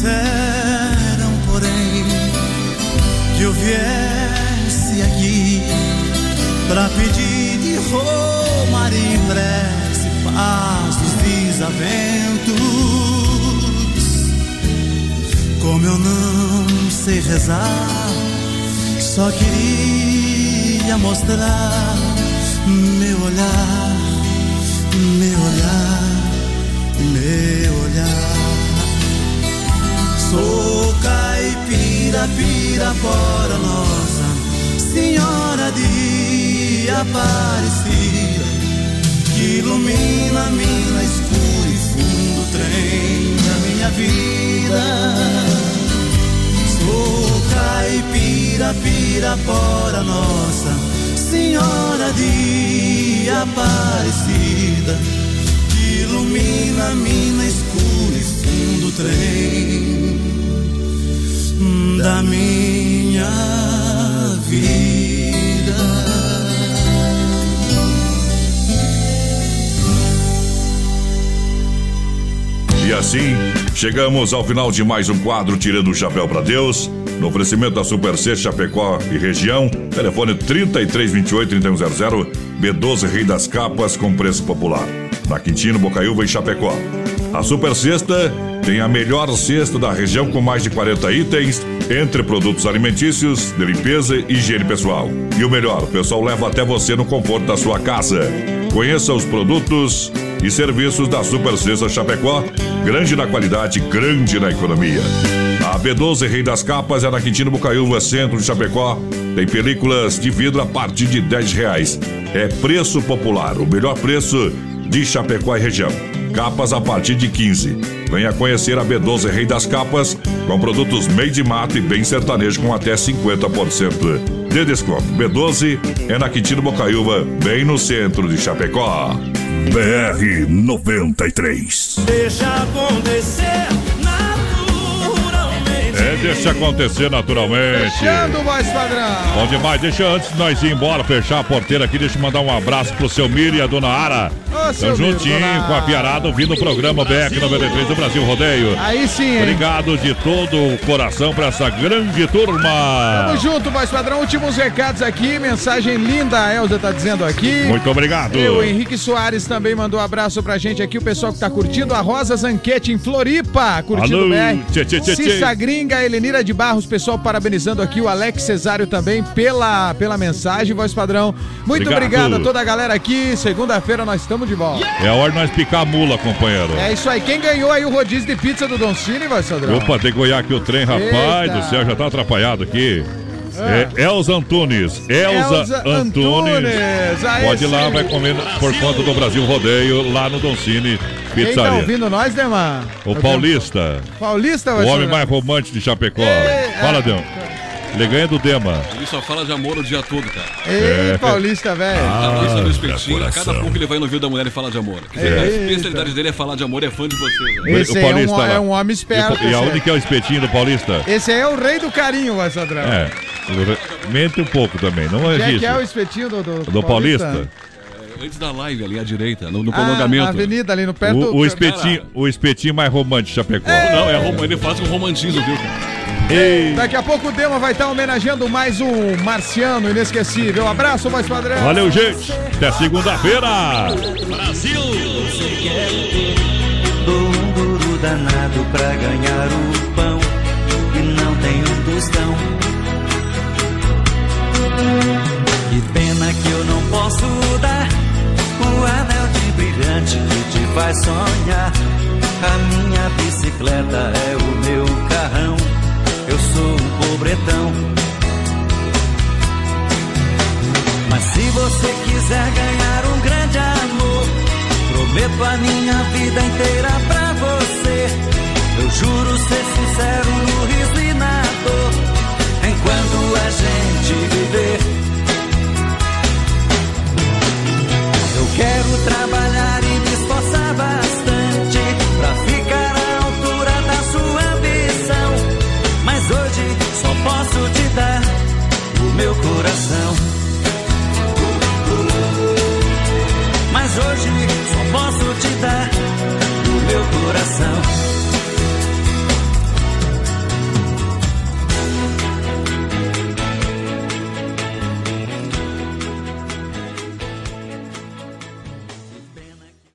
Disseram, porém, que eu viesse aqui pra pedir de romaria em prece paz dos desaventos. Como eu não sei rezar, só queria mostrar meu olhar, meu olhar, meu olhar. Sou caipira, pirapora nossa, Senhora de Aparecida, que ilumina a mina escura e fundo trem da minha vida. Sou caipira, pirapora nossa, Maria Aparecida, que ilumina a mina escura e fundo trem da minha vida. E assim, chegamos ao final de mais um quadro Tirando o Chapéu para Deus. No oferecimento da Super C Chapecó e região, telefone 3328-3100, B12 Rei das Capas com preço popular. Na Quintino, Bocaiúva e Chapecó. A Super Sexta tem a melhor cesta da região com mais de 40 itens, entre produtos alimentícios, de limpeza e higiene pessoal. E o melhor, o pessoal leva até você no conforto da sua casa. Conheça os produtos e serviços da Super Sexta Chapecó, grande na qualidade, grande na economia. A B12 Rei das Capas é na Quintino Bocaiúva, centro de Chapecó. Tem películas de vidro a partir de 10 reais. É preço popular, o melhor preço de Chapecó e região. Capas a partir de 15. Venha conhecer a B12 Rei das Capas, com produtos made mato e bem sertanejo com até 50% de desconto. B12 é na Quintino Bocaiúva, bem no centro de Chapecó. BR 93. Deixa acontecer deixa acontecer naturalmente. Fechando, voz padrão. Bom demais, deixa antes de nós ir embora, fechar a porteira aqui, deixa eu mandar um abraço pro seu Miro e a dona Ara. Estão juntinho com a piarada, ouvindo o programa BR93 do Brasil Rodeio. Aí sim, hein? Obrigado de todo o coração pra essa grande turma. Tamo junto, voz padrão. Últimos recados aqui. Mensagem linda, a Elza tá dizendo aqui. Muito obrigado. E o Henrique Soares também mandou um abraço pra gente aqui. O pessoal que tá curtindo a Rosa Zanquete em Floripa. Curtindo Alô, o BR. tchê, tchê, tchê, tchê. Cissa Gringa, Elenira de Barros. Pessoal parabenizando aqui. O Alex Cesário também pela, pela mensagem, voz padrão. Muito Obrigado. obrigado a toda a galera aqui. Segunda-feira nós estamos de volta. É a hora de nós picar a mula, companheiro. É isso aí. Quem ganhou aí o rodízio de pizza do Don Cine, voz padrão? Opa, tem que olhar aqui o trem, rapaz Eita. do céu, já tá atrapalhado aqui. Ah. É Elza Antunes. Elza, Elza Antunes. Antunes. Pode ir lá, vai comer por conta do Brasil Rodeio, lá no Doncini Quem tá Pizzaria. ouvindo nós, né, mano? o Paulista. Paulista, O homem padrão. mais romântico de Chapecó. Ei, Fala. Dão. Ele ganha do Dema. Ele só fala de amor o dia todo, cara. Ei, É. Paulista, velho. Ah, vez no espetinho, a cada pouco ele vai no ouvido da mulher e fala de amor. Quer dizer, É. A especialidade dele é falar de amor, é fã de vocês. né? Esse o aí é um- Paulista lá. é um homem esperto, E, e aonde que é o espetinho do Paulista? Esse aí é o rei do carinho, voz padrão. É. Mente um pouco também, não é é isso. que é o espetinho do, do, Do Paulista? É, Antes da live ali à direita, no, no Ah, prolongamento. na avenida ali no perto O, do... o espetinho, o espetinho mais romântico Chapecó. Não, é rom- ele faz um romantismo, viu, cara? Ei. Daqui a pouco o Dema vai estar homenageando mais um marciano inesquecível. Abraço, voz padrão. Valeu, gente. Até segunda-feira. Brasil! Dou um duro danado pra ganhar o pão e não tem um tostão. Que pena que eu não posso dar anel de brilhante que te faz sonhar. A minha bicicleta é o meu carrão, eu sou um pobretão. Mas se você quiser ganhar um grande amor, prometo a minha vida inteira pra você. Eu juro ser sincero no riso e na dor, enquanto a gente viver. Eu quero trabalhar e me esforçar bastante pra ficar à altura da sua ambição. Mas hoje só posso te dar o meu coração. Mas hoje só posso te dar o meu coração.